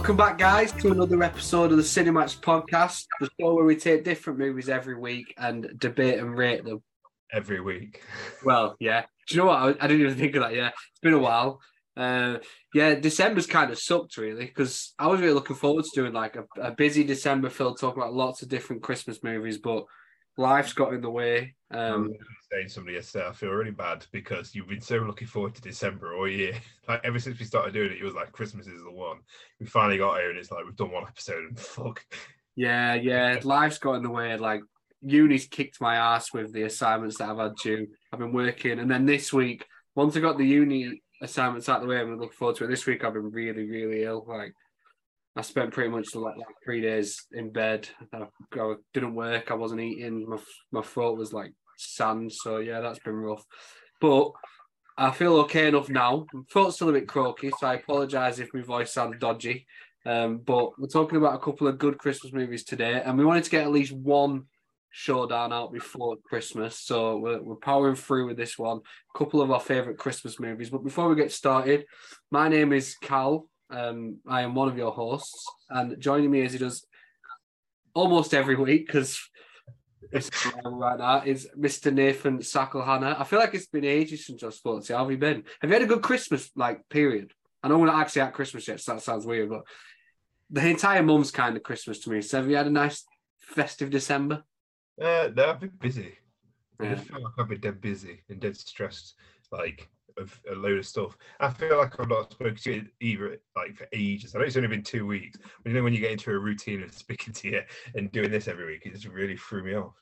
Welcome back, guys, to another episode of the CineMatch podcast, the show where we take different movies every week and debate and rate them. every week. Well, yeah. Do you know what? I, I didn't even think of that. Yeah, it's been a while. Uh, yeah, December's kind of sucked really because I was really looking forward to doing like a, a busy December filled talking about lots of different Christmas movies, but life's got in the way. Um, saying somebody yesterday, I feel really bad because you've been so looking forward to December all year. Like ever since we started doing it, it was like Christmas is the one. We finally got here, and it's like we've done one episode, and fuck. yeah, yeah, life's got in the way. Like uni's kicked my ass with the assignments that I've had due. I've been working, and then this week, once I got the uni assignments out of the way, I'm looking forward to it. This week, I've been really, really ill. Like I spent pretty much like, like three days in bed. I, I didn't work. I wasn't eating. My my throat was like sand. So yeah, that's been rough. But I feel okay enough now. My throat's still a bit croaky, so I apologise if my voice sounds dodgy. Um, but we're talking about a couple of good Christmas movies today, and we wanted to get at least one showdown out before Christmas. So we're, we're powering through with this one. A couple of our favourite Christmas movies. But before we get started, my name is Cal. Um, I am one of your hosts, and joining me as he does almost every week because it's right now is Mr. Nathan Sackelhanna. I feel like it's been ages since I've spoken to you. How have you been? Have you had a good Christmas like period? I know we're not actually at Christmas yet, so that sounds weird, but the entire month's kind of Christmas to me. So have you had a nice festive December? Uh, no, I've been busy. I Yeah. just feel like I've been dead busy and dead stressed, like of a load of stuff. I feel like I've not spoken to you either like for ages. I know it's only been two weeks, but you know when you get into a routine of speaking to you and doing this every week, it just really threw me off.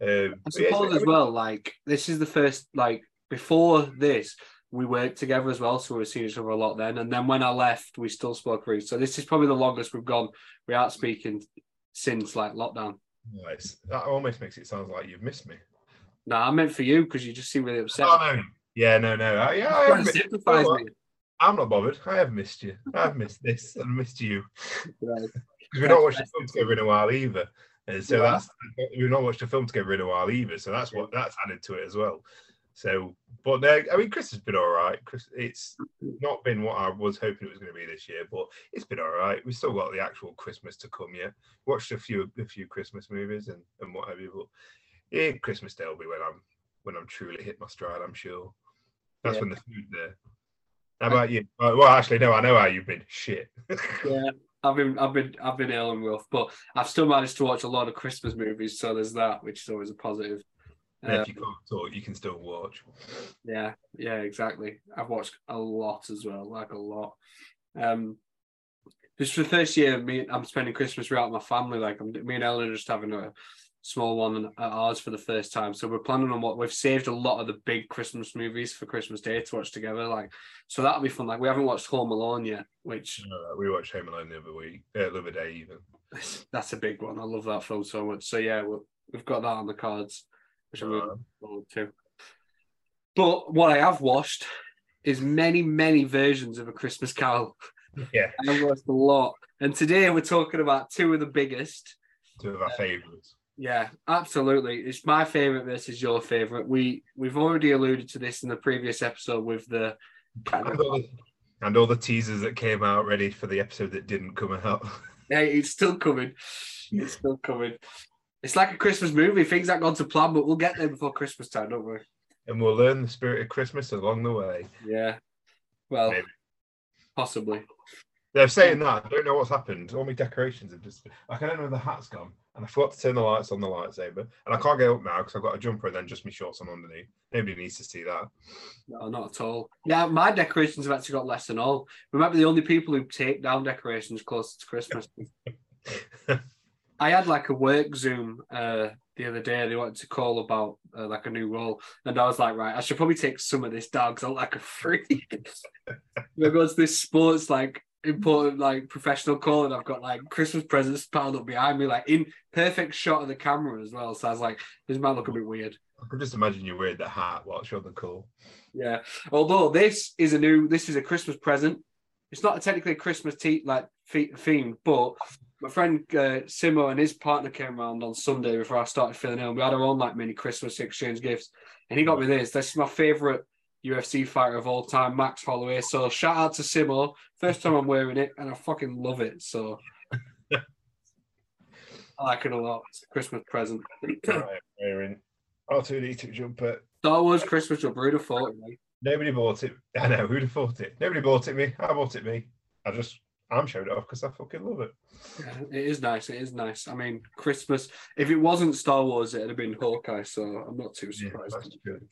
Um, I but yeah, suppose as well, like this is the first like before this, we worked together as well, so we were seeing each other a lot then. And then when I left, we still spoke for So this is probably the longest we've gone without speaking since like lockdown. Nice. That almost makes it sound like you've missed me. No, I meant for you because you just seem really upset. Oh no. Yeah, no, no. I, yeah, I you know me. I'm not bothered. I have missed you. I've missed this and missed you. you. Right. Because we've not watched a film together in a while either. And so Yeah. that's we've not watched a film together in a while either. So that's what that's added to it as well. So, but no, I mean, Chris has been all right. Chris, it's not been what I was hoping it was going to be this year, but it's been all right. We've still got the actual Christmas to come yet. Watched a few a few Christmas movies and and what have you, but yeah, Christmas Day will be when I'm when I'm truly hit my stride. I'm sure. That's Yeah. when the food there. How about you? Well, actually, no. I know how you've been. Shit. Yeah, I've been, I've been, I've been ill and rough, but I've still managed to watch a lot of Christmas movies. So there's that, which is always a positive. Uh, if you can't talk, you can still watch. Yeah, yeah, exactly. I've watched a lot as well, like a lot. Um, just for the first year, me, I'm spending Christmas without my family. Like, I'm, me and Ellen are just having a small one at ours for the first time. So we're planning on what we've saved a lot of the big Christmas movies for Christmas Day to watch together. Like, so that'll be fun. Like, we haven't watched Home Alone yet, which Uh, we watched Home Alone the other week, uh, the other day even. that's a big one. I love that film so much. So yeah, we we've got that on the cards, which I'm Uh, looking forward to. But what I have watched is many, many versions of A Christmas Carol. yeah, I've watched a lot. And today we're talking about two of the biggest. two of our favourites. Yeah, absolutely. It's my favorite versus your favorite. We we've already alluded to this in the previous episode with the And all the, and all the teasers that came out ready for the episode that didn't come out. Hey, it's still coming. It's still coming. It's like a Christmas movie. Things aren't gone to plan, but we'll get there before Christmas time, don't we? and we'll learn the spirit of Christmas along the way. Yeah. Well, Maybe. possibly. They're saying that. I don't know what's happened. All my decorations have just. I don't know where the hat's gone. And I forgot to turn the lights on the lightsaber. And I can't get up now because I've got a jumper and then just my shorts on underneath. Nobody needs to see that. No, not at all. Yeah, my decorations have actually got less than all. We might be the only people who take down decorations close to Christmas. I had like a work Zoom uh, the other day. They wanted to call about uh, like a new role, and I was like, right, I should probably take some of this down because I'm like a freak. there goes this sports like important like professional call, and I've got like Christmas presents piled up behind me, like in perfect shot of the camera as well. So I was like, this might look a bit weird. I can just imagine you wearing the hat whilst you're on the call. Yeah. Although this is a new, this is a Christmas present. It's not technically a Christmas tea like theme, but my friend uh, Simo and his partner came around on Sunday before I started feeling ill. We had our own like mini Christmas exchange gifts, and he got me this. This is my favorite UFC fighter of all time, Max Holloway. So shout out to Simo. First time I'm wearing it, and I fucking love it. So I like it a lot. It's a Christmas present. right, wearing R2D2 jumper. Star Wars Christmas jumper. Who'd have thought it. Nobody bought it. I know who'd have bought it. Nobody bought it. Me. I bought it. Me. I just I'm showing it off because I fucking love it. Yeah, it is nice. It is nice. I mean, Christmas. If it wasn't Star Wars, it'd have been Hawkeye. So I'm not too Yeah, surprised. that's good.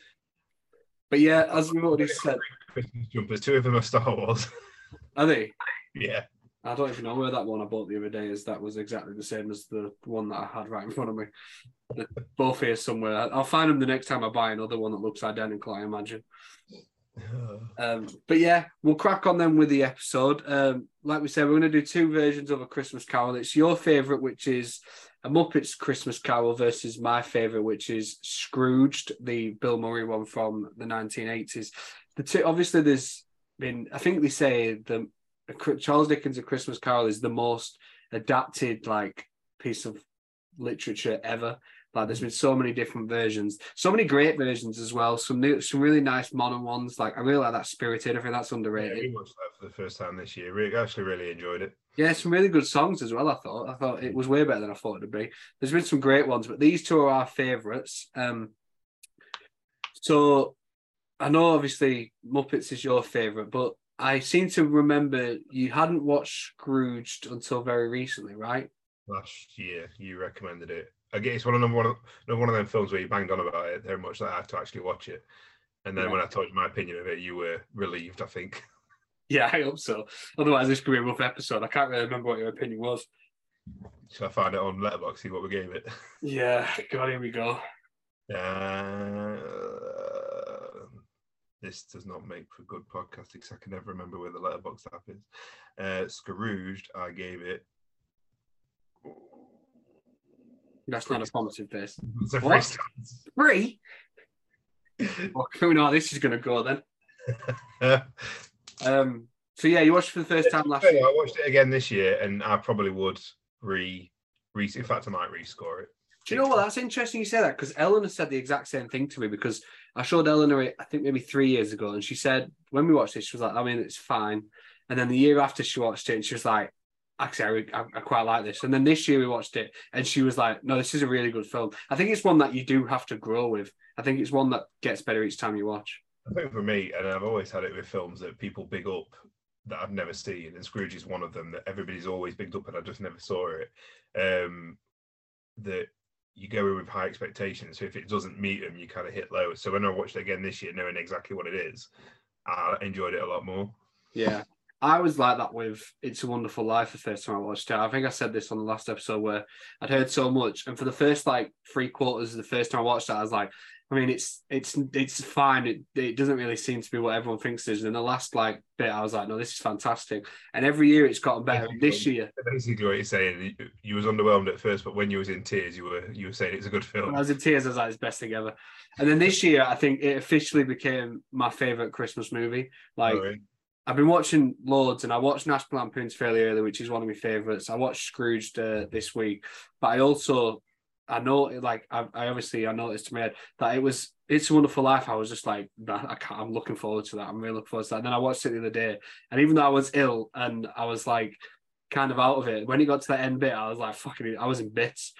But yeah, as we've already said, Christmas jumpers. Two of them are Star Wars. are they? yeah. I don't even know where that one I bought the other day is. That was exactly the same as the one that I had right in front of me. They're both here somewhere. I'll find them the next time I buy another one that looks identical. I imagine. Um, but yeah, we'll crack on then with the episode. Um, like we said, we're going to do two versions of a Christmas Carol. It's your favorite, which is a Muppets Christmas Carol, versus my favorite, which is Scrooged, the Bill Murray one from the 1980s. The two, obviously, there's been. I think they say the Charles Dickens' A Christmas Carol is the most adapted like piece of literature ever. Like there's been so many different versions, so many great versions as well. Some new, some really nice modern ones. Like I really like that Spirited. I think that's Yeah, underrated. we watched that for the first time this year. We actually really enjoyed it. Yeah, some really good songs as well. I thought. I thought it was way better than I thought it'd be. There's been some great ones, but these two are our favourites. Um, so I know obviously Muppets is your favourite, but I seem to remember you hadn't watched Scrooged until very recently, right? Last year, you recommended it. I guess it's one of them one another one of them films where you banged on about it very much that I had to actually watch it. And then Yeah. when I told you my opinion of it, you were relieved. I think. Yeah, I hope so. Otherwise, this could be a rough episode. I can't really remember what your opinion was. So I find it on Letterboxd, see what we gave it. Yeah, God, here we go. Uh, this does not make for good podcasting because I can never remember where the Letterboxd app is. Uh, Scrooged, I gave it. That's not a positive face. It's a What? three stars. Three? Well, we know how this is going to go then. Um, so yeah, you watched it for the first time last year. I watched it again this year, and I probably would re, re. In fact, I might rescore it. Do you know what? That's interesting you say that because Eleanor said the exact same thing to me because I showed Eleanor it, I think maybe three years ago, and she said when we watched this, she was like, I mean, it's fine. And then the year after she watched it, and she was like, actually, I, I quite like this. And then this year we watched it, and she was like, no, this is a really good film. I think it's one that you do have to grow with. I think it's one that gets better each time you watch. I think for me, and I've always had it with films that people big up that I've never seen, and Scrooge is one of them that everybody's always bigged up, and I just never saw it. Um, that you go in with high expectations, so if it doesn't meet them, you kind of hit low. So when I watched it again this year, knowing exactly what it is, I enjoyed it a lot more. Yeah. I was like that with It's a Wonderful Life the first time I watched it. I think I said this on the last episode where I'd heard so much. And for the first like three quarters of the first time I watched it, I was like, I mean, it's it's it's fine. It it doesn't really seem to be what everyone thinks it is. And the last like bit, I was like, no, this is fantastic. And every year it's gotten better. This year, Basically, what you're saying, you, you was underwhelmed at first, but when you was in tears, you were you were saying it's a good film. when I was in tears, I was like, it's best thing ever. And then this year, I think it officially became my favorite Christmas movie. Like, really? I've been watching loads, and I watched National Lampoon's fairly early, which is one of my favorites. I watched Scrooge uh, this week, but I also I know like I, I obviously I noticed to head that it was It's a Wonderful Life. I was just like, "Nah, I can't, I'm looking forward to that. I'm really looking forward to that. And then I watched it the other day, and even though I was ill and I was like kind of out of it, when it got to the end bit, I was like, fucking, I was in bits.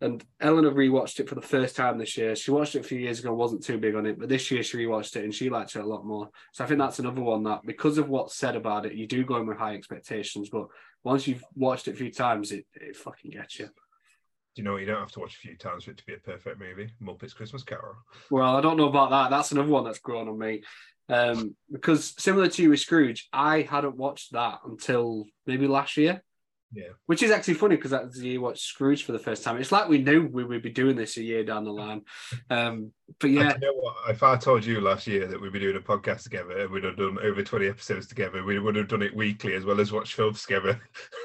And Eleanor rewatched it for the first time this year. She watched it a few years ago, wasn't too big on it, but this year she rewatched it and she liked it a lot more. So I think that's another one that because of what's said about it, you do go in with high expectations, but once you've watched it a few times, it, it fucking gets you. Do you know what? You don't have to watch a few times for it to be a perfect movie. Muppets Christmas Carol. Well, I don't know about that. That's another one that's grown on me. Um, because similar to you with Scrooge, I hadn't watched that until maybe last year. Yeah. Which is actually funny because that's the year you watched Scrooge for the first time. It's like we knew we would be doing this a year down the line. Um, but yeah, you know what? If I told you last year that we'd be doing a podcast together and we'd have done over 20 episodes together, we would have done it weekly as well as watch films together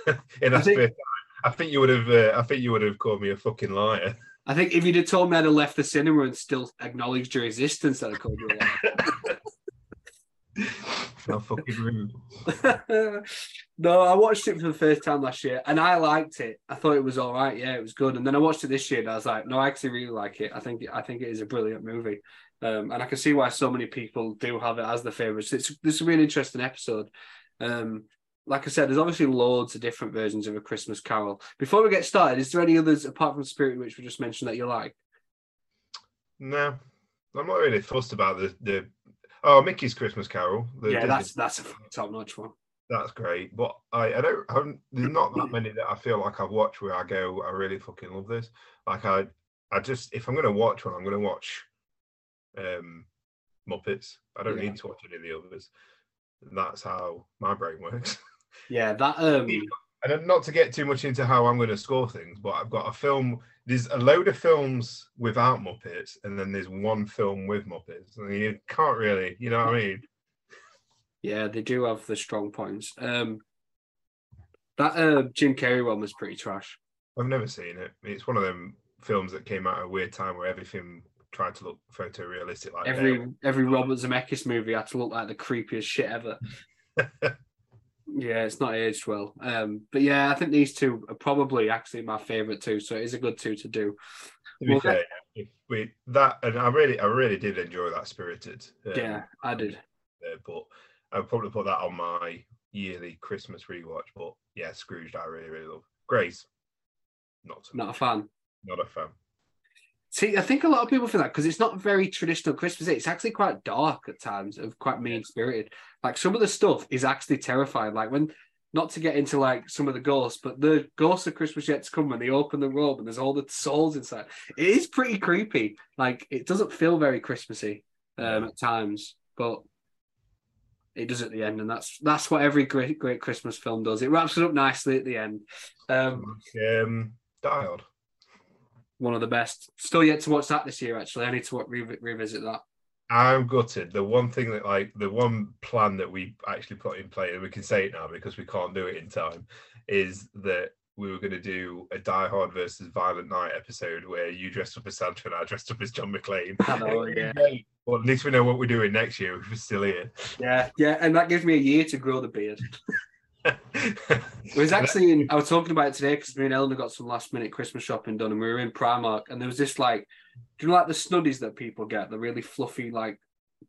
in our think- spare time. I think you would have. Uh, I think you would have called me a fucking liar. I think if you'd have told me I'd have left the cinema and still acknowledged your existence, I'd have called you a liar. How fucking rude. no, I watched it for the first time last year and I liked it. I thought it was all right. Yeah, it was good. And then I watched it this year and I was like, no, I actually really like it. I think I think it is a brilliant movie. Um, and I can see why so many people do have it as the favourites. It's this will be an interesting episode. Um, like I said, there's obviously loads of different versions of a Christmas Carol. Before we get started, is there any others apart from Spirit, which we just mentioned that you like? No, I'm not really fussed about the the. Oh, Mickey's Christmas Carol. yeah, that's that's a top notch one. That's great, but I, I don't. I there's not that many that I feel like I've watched where I go, I really fucking love this. Like I, I just if I'm gonna watch one, I'm gonna watch um Muppets. I don't yeah. need to watch any of the others. That's how my brain works. Yeah, that um and not to get too much into how I'm going to score things, but I've got a film. There's a load of films without Muppets, and then there's one film with Muppets, and you can't really, you know what I mean? Yeah, they do have the strong points. Um, that uh, Jim Carrey one was pretty trash. I've never seen it. It's one of them films that came out at a weird time where everything tried to look photorealistic. Like every every Robert Zemeckis movie had to look like the creepiest shit ever. Yeah, it's not aged well. Um, but yeah, I think these two are probably actually my favourite two. So it is a good two to do. To fair, if we that and I really, I really did enjoy that Spirited. Um, yeah, I did. Uh, but I'll probably put that on my yearly Christmas rewatch. But yeah, Scrooge, I really, really love. Grace, not so not much. a fan. Not a fan. See, I think a lot of people feel that because it's not very traditional Christmas. It's actually quite dark at times, of quite mean spirited. Like some of the stuff is actually terrifying. Like when, not to get into like some of the ghosts, but the ghosts of Christmas yet to come when they open the robe and there's all the souls inside. It is pretty creepy. Like it doesn't feel very Christmassy um, at times, but it does at the end, and that's that's what every great great Christmas film does. It wraps it up nicely at the end. Um, um Hard one of the best. Still yet to watch that this year. Actually, I need to re- revisit that. I'm gutted. The one thing that, like, the one plan that we actually put in play, and we can say it now because we can't do it in time, is that we were going to do a Die Hard versus Violent Night episode where you dressed up as Santa and I dressed up as John McClane. Yeah. Well, at least we know what we're doing next year if we're still here. Yeah, yeah, and that gives me a year to grow the beard. it was actually in, I was talking about it today because me and Eleanor got some last minute Christmas shopping done and we were in Primark and there was this like do you know like the snuddies that people get, the really fluffy like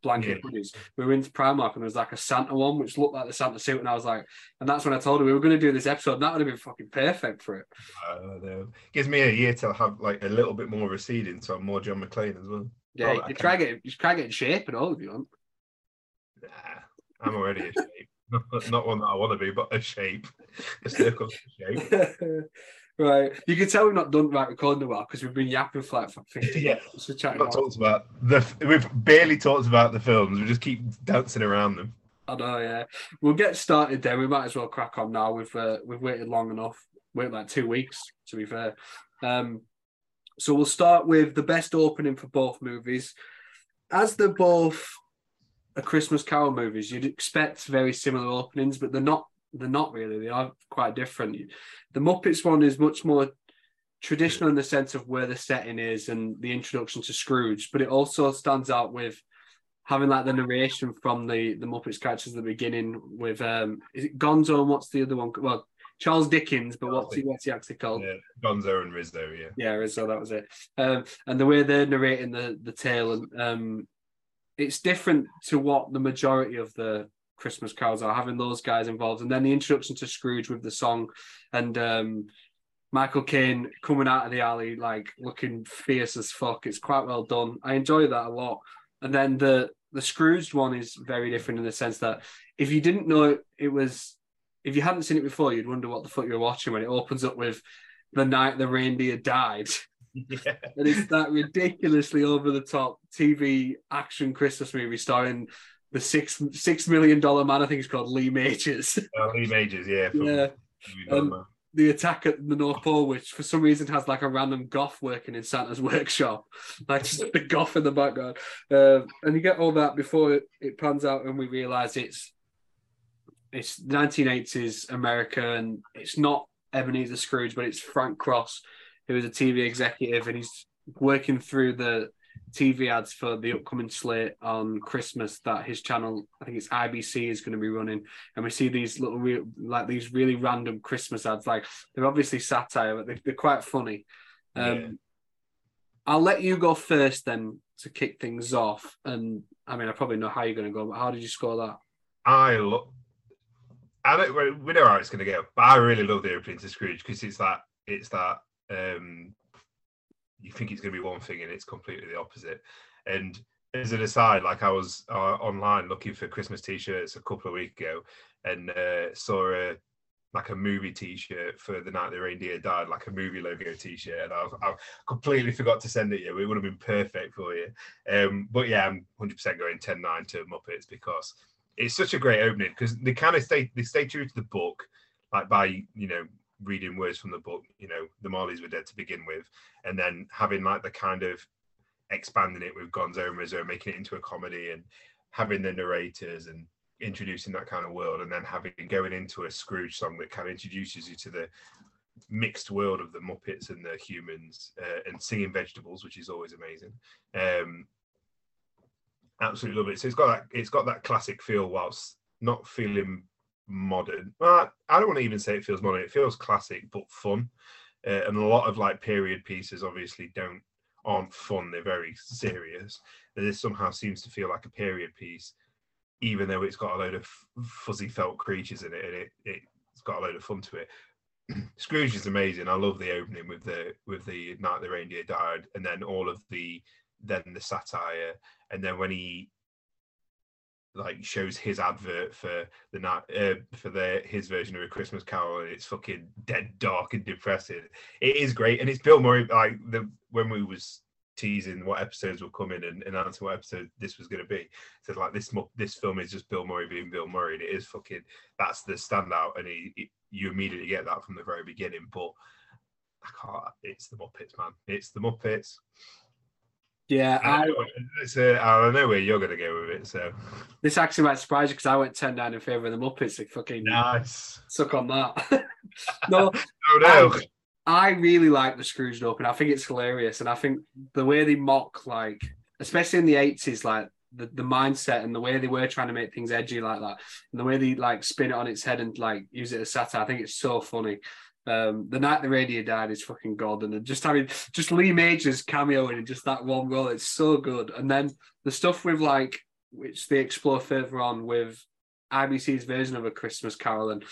blanket yeah. hoodies. We were into Primark and there was like a Santa one which looked like the Santa suit and I was like and that's when I told her we were going to do this episode and that would have been fucking perfect for it. Uh, gives me a year to have like a little bit more receding so I'm more John McClane as well. Yeah, oh, you try get you try get in shape and all if you want. Nah, I'm already in shape. not one that I want to be, but a shape, a circle shape. right. You can tell we've not done right recording a while because we've been yapping for like 50 yeah. minutes. We've not talked about the. We've barely talked about the films. We just keep dancing around them. I know. Yeah. We'll get started then. We might as well crack on now. We've uh, we've waited long enough. Wait like two weeks to be fair. Um, so we'll start with the best opening for both movies. As they're both a Christmas Carol movies, you'd expect very similar openings, but they're not. They're not really. They are quite different. The Muppets one is much more traditional in the sense of where the setting is and the introduction to Scrooge, but it also stands out with having like the narration from the the Muppets characters at the beginning with um is it Gonzo and what's the other one? Well, Charles Dickens, but what's he what's he actually called? Yeah, Gonzo and Rizzo, yeah. Yeah, Rizzo, that was it. Um, and the way they're narrating the the tale and um it's different to what the majority of the Christmas carols are having those guys involved, and then the introduction to Scrooge with the song and um, Michael Caine coming out of the alley like looking fierce as fuck. It's quite well done. I enjoy that a lot. And then the the Scrooge one is very different in the sense that if you didn't know it, it was if you hadn't seen it before, you'd wonder what the fuck you're watching when it opens up with the night the reindeer died. Yeah. And it's that ridiculously over the top TV action Christmas movie starring the six six million dollar man. I think it's called Lee Majors. Uh, Lee Majors, yeah. yeah. Um, the attack at the North Pole, which for some reason has like a random goth working in Santa's workshop, like just the goth in the background. Uh, and you get all that before it, it pans out, and we realize it's it's 1980s America, and it's not Ebenezer Scrooge, but it's Frank Cross who is a TV executive, and he's working through the TV ads for the upcoming slate on Christmas that his channel, I think it's IBC, is going to be running. And we see these little, like these really random Christmas ads. Like they're obviously satire, but they're, they're quite funny. Um, yeah. I'll let you go first then, to kick things off. And I mean, I probably know how you're going to go, but how did you score that? I love. I don't. We know how it's going to go, but I really love the opening to Scrooge because it's that. It's that. Um You think it's going to be one thing and it's completely the opposite. And as an aside, like I was uh, online looking for Christmas t-shirts a couple of weeks ago, and uh, saw a like a movie T-shirt for the night the reindeer died, like a movie logo T-shirt, and I, I completely forgot to send it you. It would have been perfect for you. Um, but yeah, I'm 100 percent going 10-9 to Muppets because it's such a great opening because they kind of stay they stay true to the book, like by you know reading words from the book. You know, the Marleys were dead to begin with, and then having like the kind of expanding it with Gonzo and Rizzo, making it into a comedy, and having the narrators and introducing that kind of world and then having going into a Scrooge song that kind of introduces you to the mixed world of the Muppets and the humans uh, and singing vegetables, which is always amazing. Um, absolutely love it. So it's got that it's got that classic feel whilst not feeling modern. Well, I don't want to even say it feels modern. It feels classic but fun. Uh, and a lot of like period pieces obviously don't aren't fun. They're very serious. This somehow seems to feel like a period piece even though it's got a load of fuzzy felt creatures in it and it, it's got a load of fun to it. Scrooge is amazing. I love the opening with the with the night the reindeer died, and then all of the then the satire, and then when he like shows his advert for the night uh, for the his version of a Christmas Carol, and it's fucking dead dark and depressing. It is great, and it's Bill Murray. Like the when we was teasing what episodes will come in and, answer what episode this was going to be. So like this this film is just Bill Murray being Bill Murray, and it is fucking that's the standout, and he, he, you immediately get that from the very beginning. But I can't. It's the Muppets, man. It's the Muppets. Yeah, I, it's a, I know where you're going to go with it. So this actually might surprise you because I went ten down in favour of the Muppets. Like fucking nice. Suck on that. no, oh no. I really like the Scrooge open. I think it's hilarious, and I think the way they mock, like, especially in the eighties, like the, the mindset and the way they were trying to make things edgy like that, and the way they like spin it on its head and like use it as satire. I think it's so funny. Um, the night the radio died is fucking golden, and just having just Lee Majors cameo in just that one role, it's so good. And then the stuff with like which they explore further on with IBC's version of a Christmas Carol and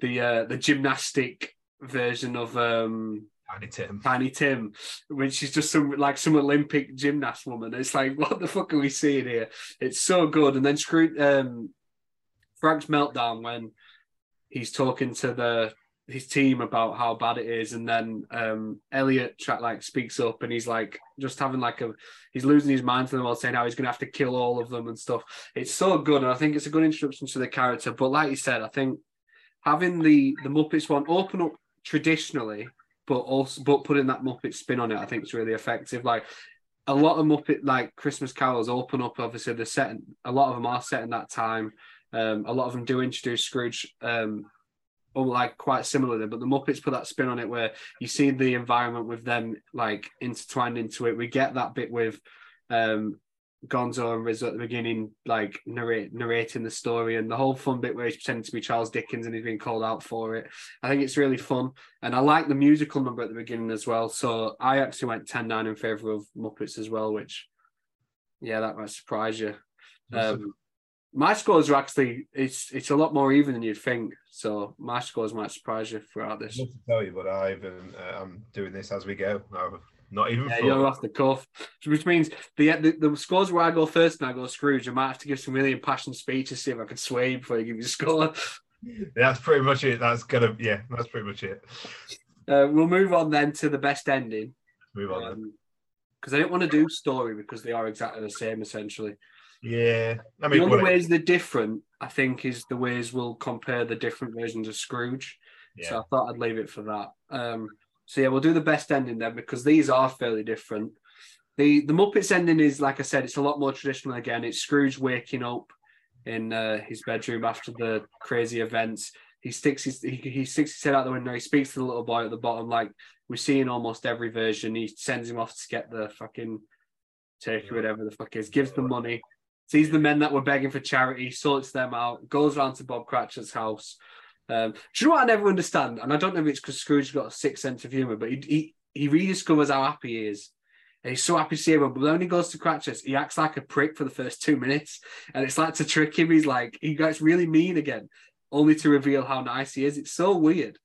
the uh, the gymnastic version of um Tiny Tim. Tiny Tim, when she's just some like some Olympic gymnast woman. It's like, what the fuck are we seeing here? It's so good. And then screw um Frank's meltdown when he's talking to the his team about how bad it is, and then um Elliot like speaks up and he's like just having like a he's losing his mind to them all, saying how he's gonna have to kill all of them and stuff. It's so good, and I think it's a good introduction to the character. But like you said, I think having the the Muppets one open up traditionally, but also but putting that Muppet spin on it, I think is really effective. Like a lot of Muppet like Christmas carols open up. Obviously, they're set. A lot of them are set in that time. Um, a lot of them do introduce Scrooge, um, like quite similarly, but the Muppets put that spin on it where you see the environment with them like intertwined into it. We get that bit with um, Gonzo and Rizzo at the beginning, like narrate, narrating the story and the whole fun bit where he's pretending to be Charles Dickens and he's being called out for it. I think it's really fun. And I like the musical number at the beginning as well. So I actually went 10 9 in favour of Muppets as well, which, yeah, that might surprise you. Um, my scores are actually it's it's a lot more even than you'd think. So my scores might surprise you throughout this. I to tell you, but I've uh, I'm doing this as we go. I've not even. Yeah, you're off the cuff, which means the, the, the scores where I go first and I go Scrooge. I might have to give some really impassioned speeches to see if I can sway you before you give me a score. That's pretty much it. That's gonna yeah. That's pretty much it. Uh, we'll move on then to the best ending. Move on um, because I didn't want to do story because they are exactly the same essentially. Yeah, I mean, the only ways they're different, I think, is the ways we'll compare the different versions of Scrooge. Yeah. So I thought I'd leave it for that. Um, so yeah, we'll do the best ending then because these are fairly different. The the Muppets ending is like I said, it's a lot more traditional again. It's Scrooge waking up in uh, his bedroom after the crazy events. He sticks his he, he sticks his head out the window. He speaks to the little boy at the bottom, like we see in almost every version. He sends him off to get the fucking turkey, whatever the fuck is. Gives them money. Sees the men that were begging for charity, sorts them out. Goes around to Bob Cratchit's house um, do you know what I never understand? And I don't know if it's because Scrooge's got a sick sense of humour, but he, he he rediscovers how happy he is And he's so happy to see him. But when he goes to Cratchits, he acts like a prick for the first two minutes. And it's like to trick him. He's like, he gets really mean again, only to reveal how nice he is. It's so weird.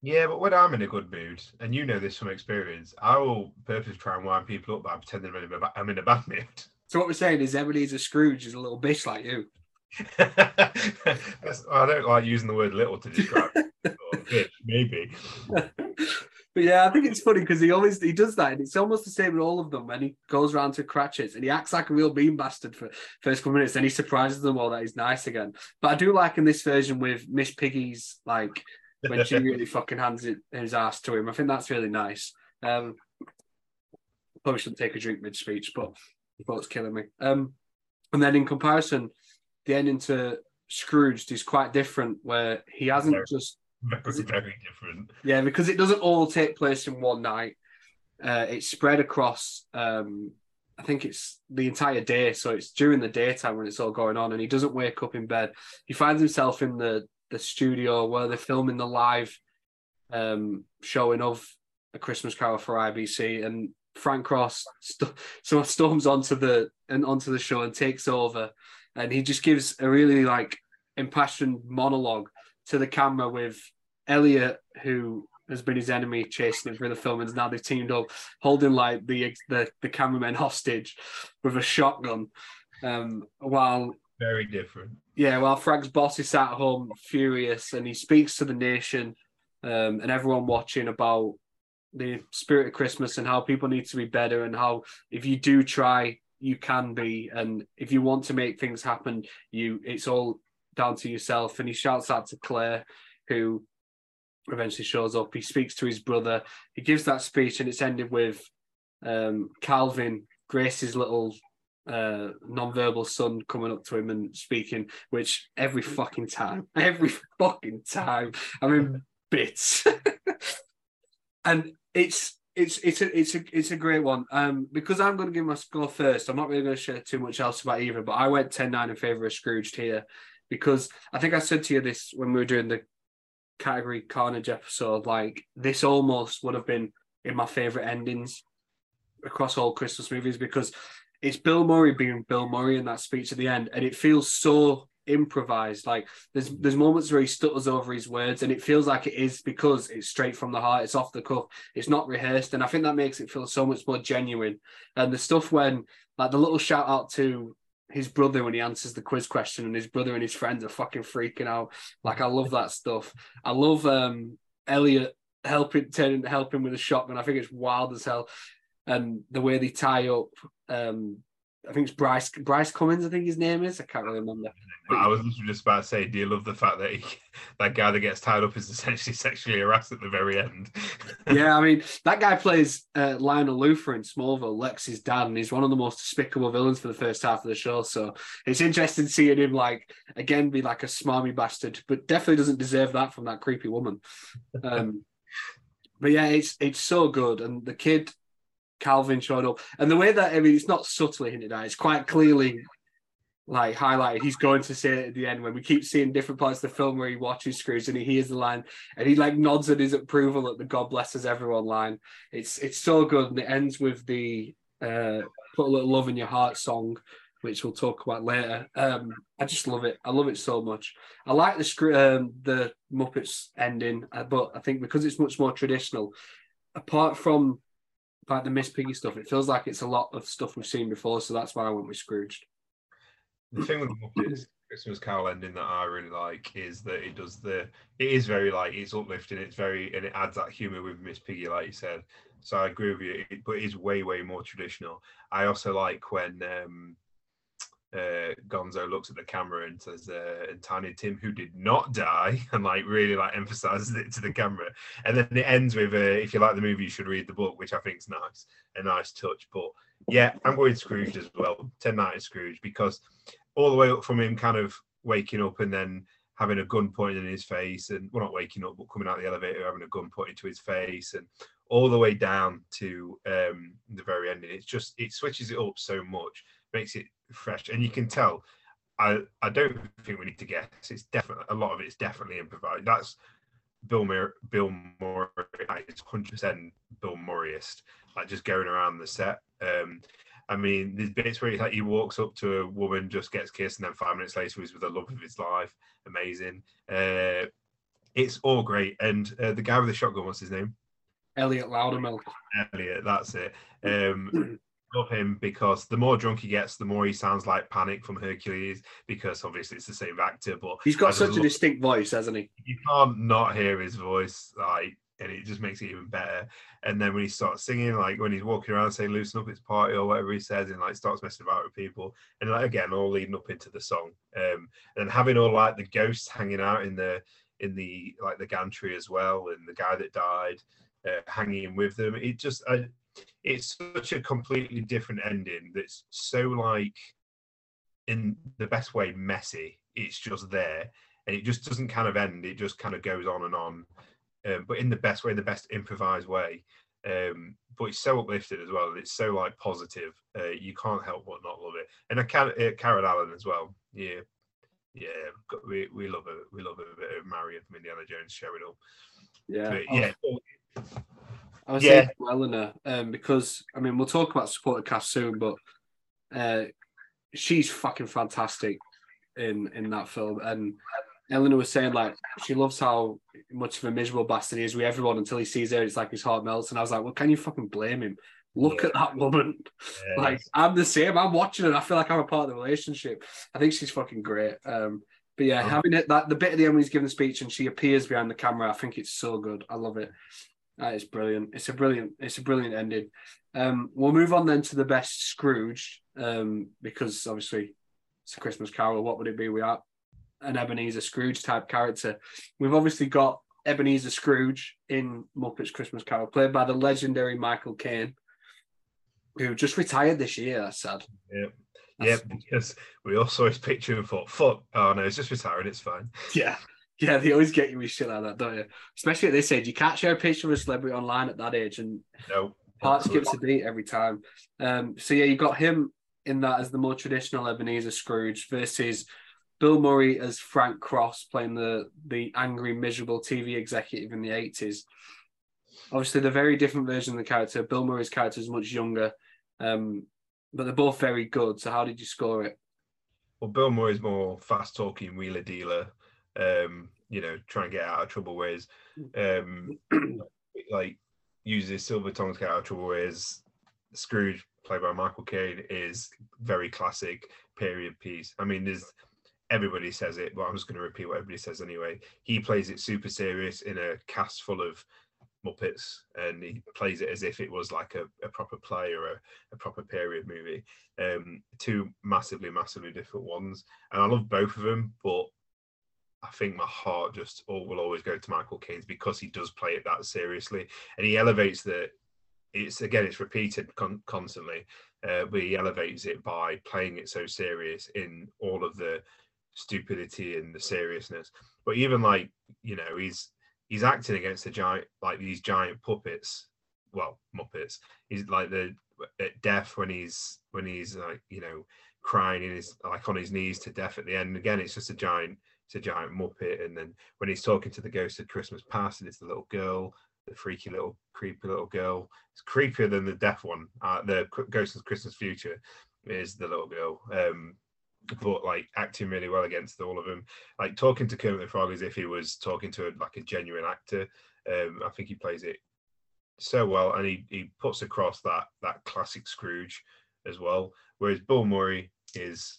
Yeah, but when I'm in a good mood, and you know this from experience, I will purposely try and wind people up by pretending I'm in a bad mood. So what we're saying is Ebenezer Scrooge is a little bitch like you. I don't like using the word little to describe bitch, maybe. but yeah, I think it's funny because he always he does that, and it's almost the same with all of them. When he goes around to Cratchits and he acts like a real bean bastard for first couple minutes, then he surprises them all that he's nice again. But I do like in this version with Miss Piggy's like when she really fucking hands it, his ass to him. I think that's really nice. Um, probably shouldn't take a drink mid speech, but the killing me. Um, and then in comparison, the ending to Scrooged is quite different, where he hasn't Very- just Very, very different. yeah, because it doesn't all take place in one night. Uh, it's spread across. Um, I think it's the entire day, so it's during the daytime when it's all going on, and he doesn't wake up in bed. He finds himself in the the studio where they're filming the live um, showing of a Christmas Carol for IBC, and Frank Cross st- so storms onto the and onto the show and takes over, and he just gives a really like impassioned monologue to the camera with Elliot, who has been his enemy, chasing him through the film, and now they've teamed up, holding like the the, the cameraman hostage with a shotgun, um, while Very different. yeah, while Frank's boss is sat at home furious, and he speaks to the nation um, and everyone watching about the spirit of Christmas and how people need to be better, and how if you do try, you can be, and if you want to make things happen, you it's all down to yourself. And he shouts out to Claire, who eventually shows up. He speaks to his brother. He gives that speech, and it's ended with um, Calvin, Grace's little uh, non-verbal son coming up to him and speaking, which every fucking time, every fucking time, I'm in bits. and it's it's it's a it's a it's a great one. Um, because I'm going to give my score first. I'm not really going to share too much else about either, but I went 10-9 in favour of Scrooged here because I think I said to you this when we were doing the category Carnage episode. Like this almost would have been in my favourite endings across all Christmas movies because it's Bill Murray being Bill Murray in that speech at the end, and it feels so improvised. Like there's there's moments where he stutters over his words, and it feels like it is because it's straight from the heart. It's off the cuff. It's not rehearsed, and I think that makes it feel so much more genuine. And the stuff when like the little shout out to his brother when he answers the quiz question, and his brother and his friends are fucking freaking out. Like I love that stuff. I love um Elliot helping turning helping with a shotgun. I think it's wild as hell. And the way they tie up um I think it's Bryce Bryce Cummins, I think his name is. I can't really remember. But I was just about to say, do you love the fact that he, that guy that gets tied up is essentially sexually harassed at the very end? yeah, I mean that guy plays uh, Lionel Luthor in Smallville, Lex's dad, and he's one of the most despicable villains for the first half of the show. So it's interesting seeing him like again be like a smarmy bastard, but definitely doesn't deserve that from that creepy woman. Um, but yeah, it's it's so good, and the kid Calvin showed up, and the way that I mean, it's not subtly hinted at; it's quite clearly like highlighted. He's going to say it at the end when we keep seeing different parts of the film where he watches Scrooge and he hears the line and he like nods at his approval at the "God blesses everyone" line. It's it's so good, and it ends with the uh, "Put a little love in your heart" song, which we'll talk about later. Um, I just love it. I love it so much. I like the scr- um, the Muppets ending, uh, but I think because it's much more traditional, apart from like the Miss Piggy stuff, it feels like it's a lot of stuff we've seen before. So that's why I went with Scrooged. The thing with the Muppets Christmas Carol ending that I really like is that it does the it is very like it's uplifting, it's very and it adds that humour with Miss Piggy, like you said. So I agree with you, it, but it is way, way more traditional. I also like when um uh Gonzo looks at the camera and says uh and Tiny Tim who did not die and like really like emphasizes it to the camera. And then it ends with uh, if you like the movie you should read the book which I think is nice a nice touch. But yeah I'm going Scrooge as well 10 night Scrooge because all the way up from him kind of waking up and then having a gun pointed in his face and well not waking up but coming out the elevator having a gun pointed to his face and all the way down to um the very end. It's just it switches it up so much makes it fresh and you can tell i i don't think we need to guess it's definitely a lot of it's definitely improvised that's Bill Murray, Bill Murray is 100% Bill Murrayist, like just going around the set. Um, I mean, there's bits where he, like, he walks up to a woman, just gets kissed, and then five minutes later he's with the love of his life. Amazing. Uh, it's all great. And uh, the guy with the shotgun, what's his name? Elliot Loudermilk. Elliot, that's it. Um, love him because the more drunk he gets, the more he sounds like Panic from Hercules. Because obviously it's the same actor, but he's got such a distinct voice, hasn't he? You can't not hear his voice, like, and it just makes it even better. And then when he starts singing, like when he's walking around saying "loosen up, it's party" or whatever he says, and like starts messing about with people, and like again, all leading up into the song, um, and having all like the ghosts hanging out in the in the like the gantry as well, and the guy that died uh, hanging with them. It just uh, it's such a completely different ending that's so like in the best way messy. It's just there, and it just doesn't kind of end. It just kind of goes on and on, um, but in the best way, the best improvised way. Um, but it's so uplifted as well. It's so like positive. Uh, you can't help but not love it. And I can uh, Karen Allen as well. Yeah, yeah, we, we love it. We love it a bit of Marion from Indiana Jones showing up. Yeah, but, yeah. I was yeah. saying to Eleanor, um, because I mean we'll talk about supporter cast soon, but uh, she's fucking fantastic in in that film. And Eleanor was saying like she loves how much of a miserable bastard he is with everyone until he sees her. It's like his heart melts. And I was like, well, can you fucking blame him? Look yeah. at that woman. Yeah. Like I'm the same. I'm watching it. I feel like I'm a part of the relationship. I think she's fucking great. Um, but yeah, oh. having it that the bit at the end when he's giving the speech and she appears behind the camera, I think it's so good. I love it. That is brilliant. It's a brilliant. It's a brilliant ending. Um, we'll move on then to the best Scrooge, um, because obviously it's a Christmas Carol. What would it be without an Ebenezer Scrooge type character? We've obviously got Ebenezer Scrooge in Muppets Christmas Carol, played by the legendary Michael Caine, who just retired this year. That's sad. Yeah. Yeah, because we all saw his picture and thought, fuck, oh no, he's just retiring, it's fine. Yeah. Yeah, they always get you with shit like that, don't you? Especially at this age. You can't share a picture of a celebrity online at that age and no, heart skips a beat every time. Um, so yeah, you got him in that as the more traditional Ebenezer Scrooge versus Bill Murray as Frank Cross playing the the angry, miserable TV executive in the 80s. Obviously, the very different version of the character. Bill Murray's character is much younger, um, but they're both very good. So how did you score it? Well, Bill Murray's more fast talking wheeler dealer um, you know, try and get out of trouble ways, um, like uses silver tongues to get out of trouble ways. Scrooge, played by Michael Caine, is very classic period piece. I mean, there's everybody says it, but I'm just going to repeat what everybody says anyway. He plays it super serious in a cast full of Muppets, and he plays it as if it was like a, a proper play or a, a proper period movie. Um, two massively, massively different ones, and I love both of them, but I think my heart just all, will always go to Michael Caine's because he does play it that seriously, and he elevates the. It's again, it's repeated con- constantly, uh, but he elevates it by playing it so serious in all of the stupidity and the seriousness. But even like you know, he's he's acting against the giant like these giant puppets, well Muppets. He's like the death when he's when he's like you know crying in his like on his knees to death at the end. Again, it's just a giant a giant muppet. And then when he's talking to the ghost of Christmas past, and it's the little girl, the freaky little creepy little girl. It's creepier than the deaf one. Uh, the ghost of Christmas future is the little girl. Um, but like acting really well against all of them. Like talking to Kermit the Frog as if he was talking to a, like a genuine actor. Um, I think he plays it so well, and he he puts across that that classic Scrooge as well. Whereas Bill Murray is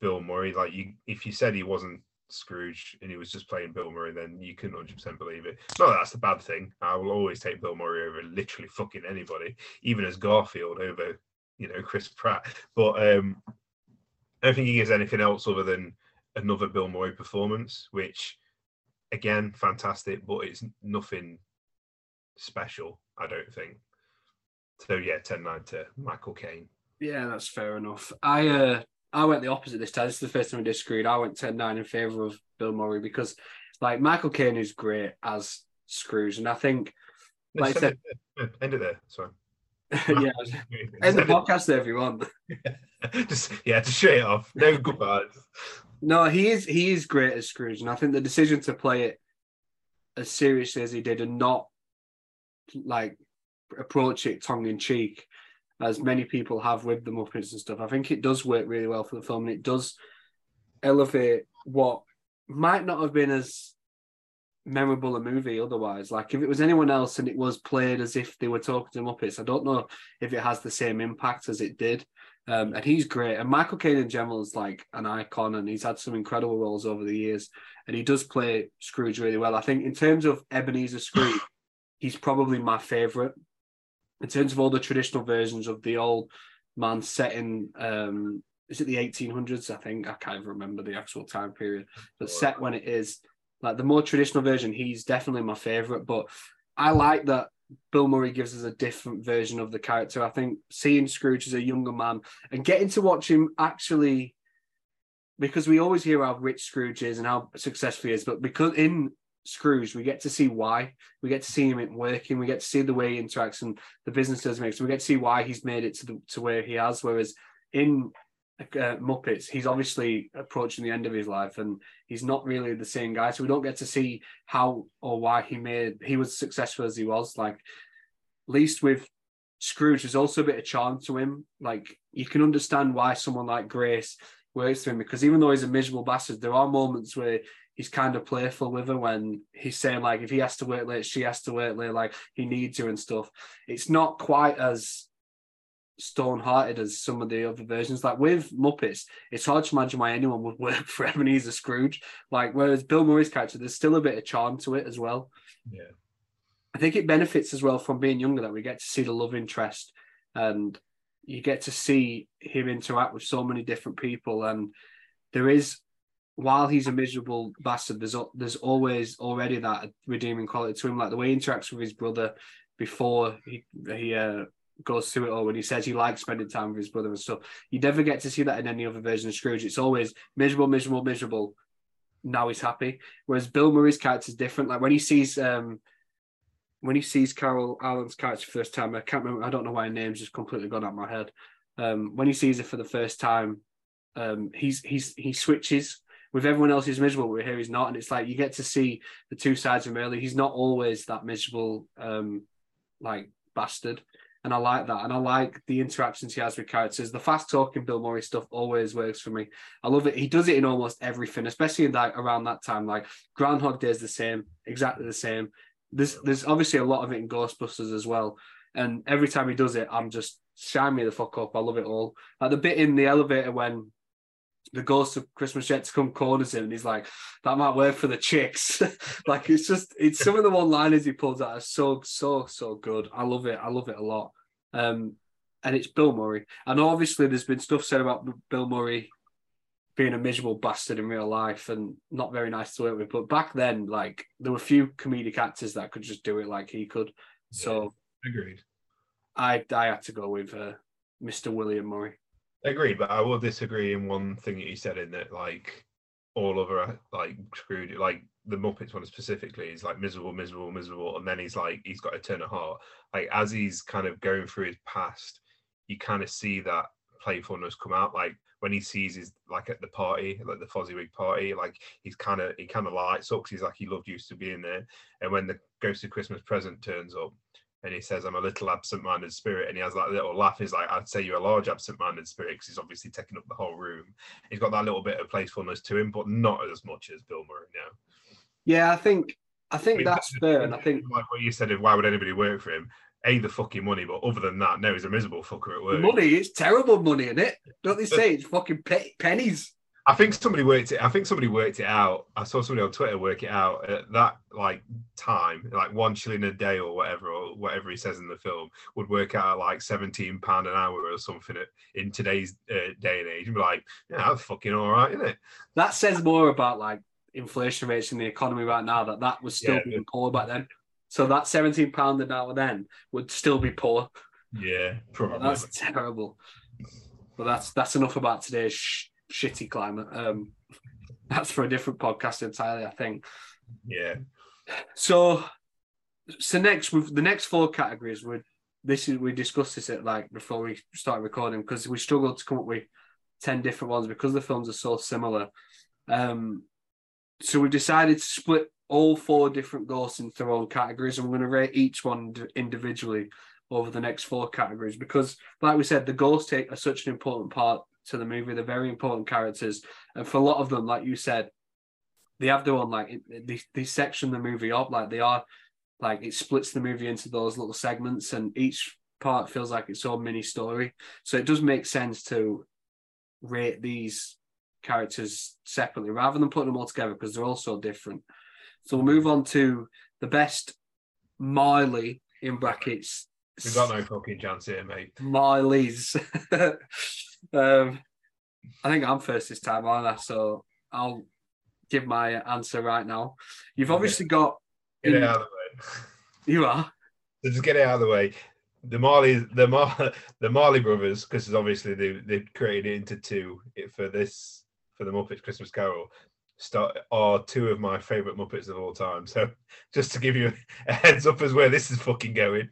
Bill Murray. Like you, if you said he wasn't Scrooge and he was just playing Bill Murray, then you can 100% believe it. No, that's the bad thing. I will always take Bill Murray over literally fucking anybody, even as Garfield over, you know, Chris Pratt. But um, I don't think he gives anything else other than another Bill Murray performance, which, again, fantastic, but it's nothing special, I don't think. So, yeah, 10 9 to Michael Caine. Yeah, that's fair enough. I uh I went the opposite this time. This is the first time we disagreed. I went 10 9 in favour of Bill Murray because, like, Michael Caine is great as Scrooge. And I think, like I said, end it there. Sorry. yeah, end the podcast there if you want. just yeah, to shut it off. No goodbyes. No, he is he is great as Scrooge, and I think the decision to play it as seriously as he did and not like approach it tongue in cheek as many people have with the Muppets and stuff. I think it does work really well for the film and it does elevate what might not have been as memorable a movie otherwise. Like if it was anyone else and it was played as if they were talking to Muppets, I don't know if it has the same impact as it did. Um, and he's great. And Michael Caine in general is like an icon, and he's had some incredible roles over the years. And he does play Scrooge really well. I think in terms of Ebenezer Scrooge, he's probably my favorite. In terms of all the traditional versions of the old man set in, um, is it the 1800s? I think I can't even remember the actual time period, but set when it is like the more traditional version, he's definitely my favorite. But I like that Bill Murray gives us a different version of the character. I think seeing Scrooge as a younger man and getting to watch him actually, because we always hear how rich Scrooge is and how successful he is, but because in Scrooge, we get to see why. We get to see him working. We get to see the way he interacts and the business does make. So we get to see why he's made it to the to where he has. Whereas in uh, Muppets, he's obviously approaching the end of his life, and he's not really the same guy. So we don't get to see how or why he made he was successful as he was. Like, least with Scrooge, there's also a bit of charm to him. Like, you can understand why someone like Grace works for him because even though he's a miserable bastard, there are moments where he's kind of playful with her when he's saying like if he has to work late, she has to work late, like he needs her and stuff. It's not quite as stone hearted as some of the other versions. Like with Muppets, it's hard to imagine why anyone would work for Ebenezer Scrooge. Like whereas Bill Murray's character, there's still a bit of charm to it as well. Yeah. I think it benefits as well from being younger that we get to see the love interest and you get to see him interact with so many different people. And there is, while he's a miserable bastard, there's there's always already that redeeming quality to him, like the way he interacts with his brother before he he uh, goes through it all when he says he likes spending time with his brother and stuff. You never get to see that in any other version of Scrooge. It's always miserable, miserable, miserable. Now he's happy. Whereas Bill Murray's character is different. Like when he sees um when he sees Carol Allen's character first time, I can't remember. I don't know why her name's just completely gone out of my head. Um, when he sees her for the first time, um, he's he's he switches. With everyone else, he's miserable. But here he's not, and it's like you get to see the two sides of him. Early, he's not always that miserable, um, like bastard and I like that. And I like the interactions he has with characters. The fast talking Bill Murray stuff always works for me. I love it. He does it in almost everything, especially in like around that time. Like Groundhog Day is the same, exactly the same. There's there's obviously a lot of it in Ghostbusters as well. And every time he does it, I'm just shine me the fuck up. I love it all. Like the bit in the elevator when the ghost of Christmas yet to come corners him and he's like, that might work for the chicks. like it's just it's some of the one liners he pulls out are so, so, so good. I love it. I love it a lot. Um, and it's Bill Murray. And obviously there's been stuff said about Bill Murray being a miserable bastard in real life and not very nice to work with. But back then, like there were few comedic actors that could just do it like he could. So yeah, agreed. I I had to go with uh, Mr. William Murray. Agreed, but I will disagree in one thing that you said in that like all over like screwed like the Muppets one specifically is like miserable, miserable, miserable, and then he's like he's got a turn of heart. Like as he's kind of going through his past, you kind of see that playfulness come out. Like when he sees his like at the party, like the Fozziwig party, like he's kind of he kind of lights up. He's like he loved used to being there, and when the Ghost of Christmas Present turns up, and he says, I'm a little absent-minded spirit. And he has that little laugh. He's like, I'd say you're a large absent-minded spirit because he's obviously taking up the whole room. He's got that little bit of playfulness to him, but not as much as Bill Murray now. Yeah, I think I think I mean, that's fair. And I think like what you said, of why would anybody work for him? A the fucking money, but other than that, no, he's a miserable fucker at work. Money, it's terrible money, isn't it? Don't they say it's fucking pe- pennies? I think somebody worked it. I think somebody worked it out. I saw somebody on Twitter work it out at that like time, like one shilling a day or whatever, or whatever he says in the film, would work out at like seventeen pound an hour or something at, in today's uh, day and age. And be like, yeah, that's fucking all right, isn't it? That says more about like inflation rates in the economy right now. That that was still yeah, being poor back then. So that seventeen pound an hour then would still be poor. Yeah, probably. That's terrible. But that's that's enough about today's. Sh- shitty climate. Um, that's for a different podcast entirely, I think. Yeah. So, so next with the next four categories would this is we discussed this at like before we start recording because we struggled to come up with ten different ones because the films are so similar. Um, so we've decided to split all four different ghosts into their own categories, and we're going to rate each one individually over the next four categories because, like we said, the ghosts take are such an important part to the movie. They're very important characters, and for a lot of them, like you said, they have their own like they they section the movie up like they are like it splits the movie into those little segments, and each part feels like its own mini story. So it does make sense to rate these characters separately rather than putting them all together because they're all so different. So we'll move on to the best Miley in brackets. We've got no fucking chance here, mate. Miley's. um, I think I'm first this time, aren't I? So I'll give my answer right now. You've obviously got. Get in, it out of the way. You are. So just get it out of the way. The Marley, the Mar, the Marley brothers, because obviously they they created it into two for this for the Muppets Christmas Carol. Start are two of my favorite Muppets of all time. So just to give you a heads up as where this is fucking going.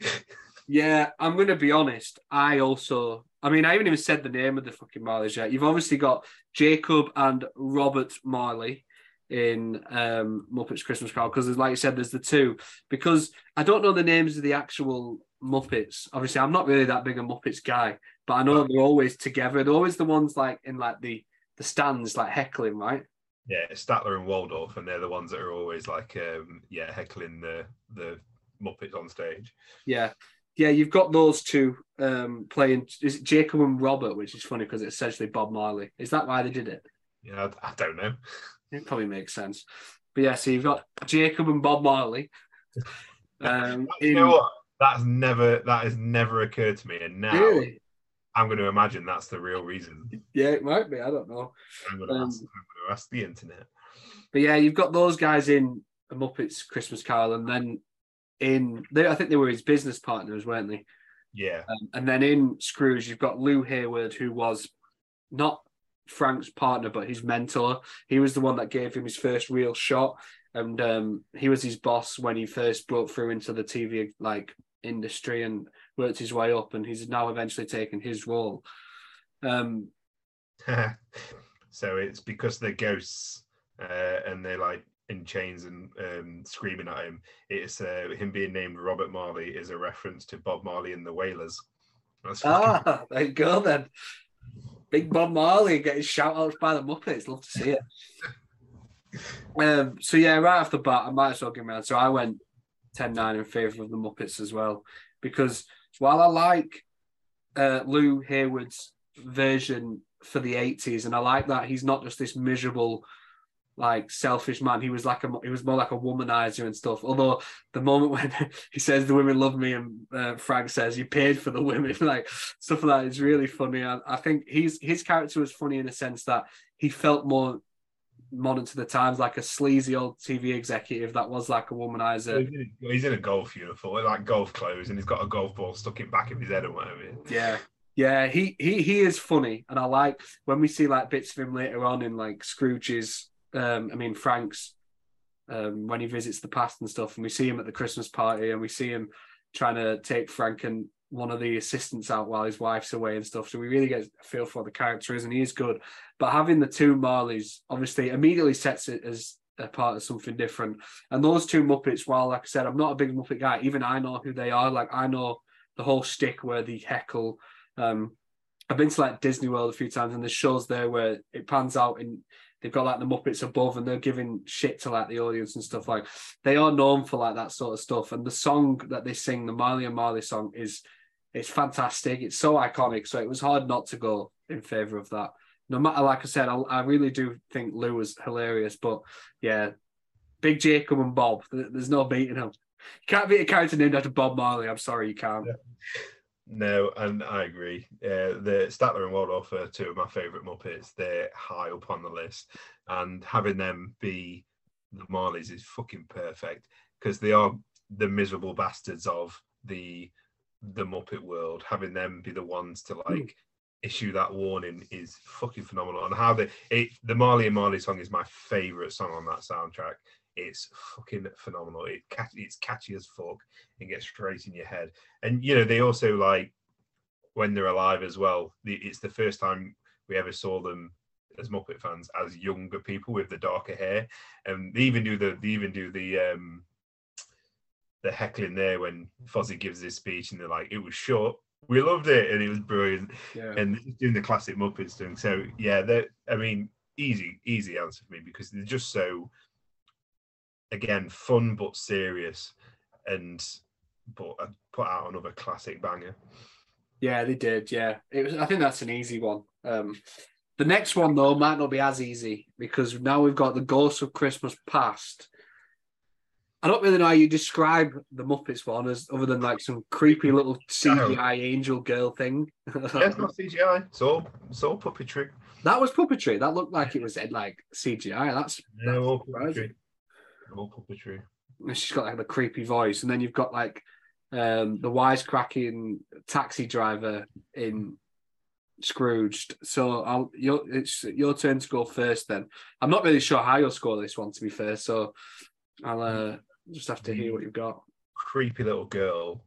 Yeah, I'm gonna be honest. I also, I mean, I haven't even said the name of the fucking Marleys yet. You've obviously got Jacob and Robert Marley in um, Muppets Christmas Carol because, like you said, there's the two. Because I don't know the names of the actual Muppets. Obviously, I'm not really that big a Muppets guy, but I know they're always together. They're always the ones like in like the the stands, like heckling, right? Yeah, Statler and Waldorf, and they're the ones that are always like, um, yeah, heckling the the Muppets on stage. Yeah, yeah, you've got those two um, playing. Is it Jacob and Robert, which is funny because it's essentially Bob Marley. Is that why they did it? Yeah, I, I don't know. It probably makes sense. But yeah, so you've got Jacob and Bob Marley. Um, you in... know what? That's never that has never occurred to me, and now really? I'm going to imagine that's the real reason. Yeah, it might be. I don't know. I'm going to, um, ask, I'm going to ask the internet. But yeah, you've got those guys in a Muppets Christmas Carol, and then in they, I think they were his business partners, weren't they? Yeah. Um, and then in Scrooge, you've got Lew Hayward, who was not Frank's partner, but his mentor. He was the one that gave him his first real shot, and um, he was his boss when he first broke through into the TV like industry and worked his way up, and he's now eventually taken his role. Um, so it's because they're ghosts uh, and they're like in chains and um, screaming at him. It's uh, him being named Robert Marley is a reference to Bob Marley and the Wailers. That's ah, fucking... there you go then. Big Bob Marley getting shout outs by the Muppets. Love to see it. um, so yeah, right off the bat, I might as well give my So I went 10-9 in favour of the Muppets as well. Because while I like uh, Lew Hayward's version for the 80s, and I like that he's not just this miserable like selfish man. He was like a he was more like a womanizer and stuff. Although the moment when he says the women love me and uh, Frank says you paid for the women, like stuff like that is really funny. I, I think he's his character was funny in a sense that he felt more modern to the times, like a sleazy old TV executive that was like a womanizer. He's in a, he's in a golf uniform, like golf clothes, and he's got a golf ball stuck in back of his head or whatever. Yeah. Yeah, he he he is funny, and I like when we see like bits of him later on in like Scrooge's um, I mean, Frank's um, when he visits the past and stuff, and we see him at the Christmas party, and we see him trying to take Frank and one of the assistants out while his wife's away and stuff. So we really get a feel for what the character is, and he is good. But having the two Marleys obviously immediately sets it as a part of something different. And those two Muppets, while like I said, I'm not a big Muppet guy, even I know who they are. Like I know the whole stick where the heckle. Um, I've been to like Disney World a few times, and there's shows there where it pans out in they've got like the Muppets above and they're giving shit to like the audience and stuff like they are known for like that sort of stuff. And the song that they sing, the Marley and Marley song, is it's fantastic. It's so iconic. So it was hard not to go in favor of that. No matter, like I said, I, I really do think Lew was hilarious. But yeah, Big Jacob and Bob, there's no beating him. You can't beat a character named after Bob Marley. I'm sorry, you can't. Yeah. No, and I agree. Uh, the Statler and Waldorf are two of my favourite Muppets. They're high up on the list, and having them be the Marleys is fucking perfect because they are the miserable bastards of the the Muppet world. Having them be the ones to like mm. issue that warning is fucking phenomenal. And how the it, the Marley and Marley song is my favourite song on that soundtrack. It's fucking phenomenal. It it's catchy as fuck and gets straight in your head. And you know they also like when they're alive as well. It's the first time we ever saw them as Muppet fans as younger people with the darker hair, and they even do the they even do the um the heckling there when Fozzie gives his speech, and they're like, "It was short." We loved it, and it was brilliant. Yeah. And doing the classic Muppets thing. So yeah, that I mean, easy, easy answer for me because they're just so again fun but serious, and but I put out another classic banger. Yeah, they did. Yeah, it was. I think that's an easy one. Um, the next one though might not be as easy because now we've got the Ghost of Christmas Past. I don't really know how you describe the Muppets one as other than like some creepy little CGI angel girl thing. yeah, it's not CGI. It's all it's all puppetry. That was puppetry. That looked like it was like CGI. That's, No, all that's surprising. puppetry. All puppetry. And she's got like the creepy voice, and then you've got like um, the wisecracking taxi driver in Scrooged. So I'll your it's your turn to go first. Then I'm not really sure how you'll score this one, to be fair. So I'll uh, just have to hear what you've got. Creepy little girl.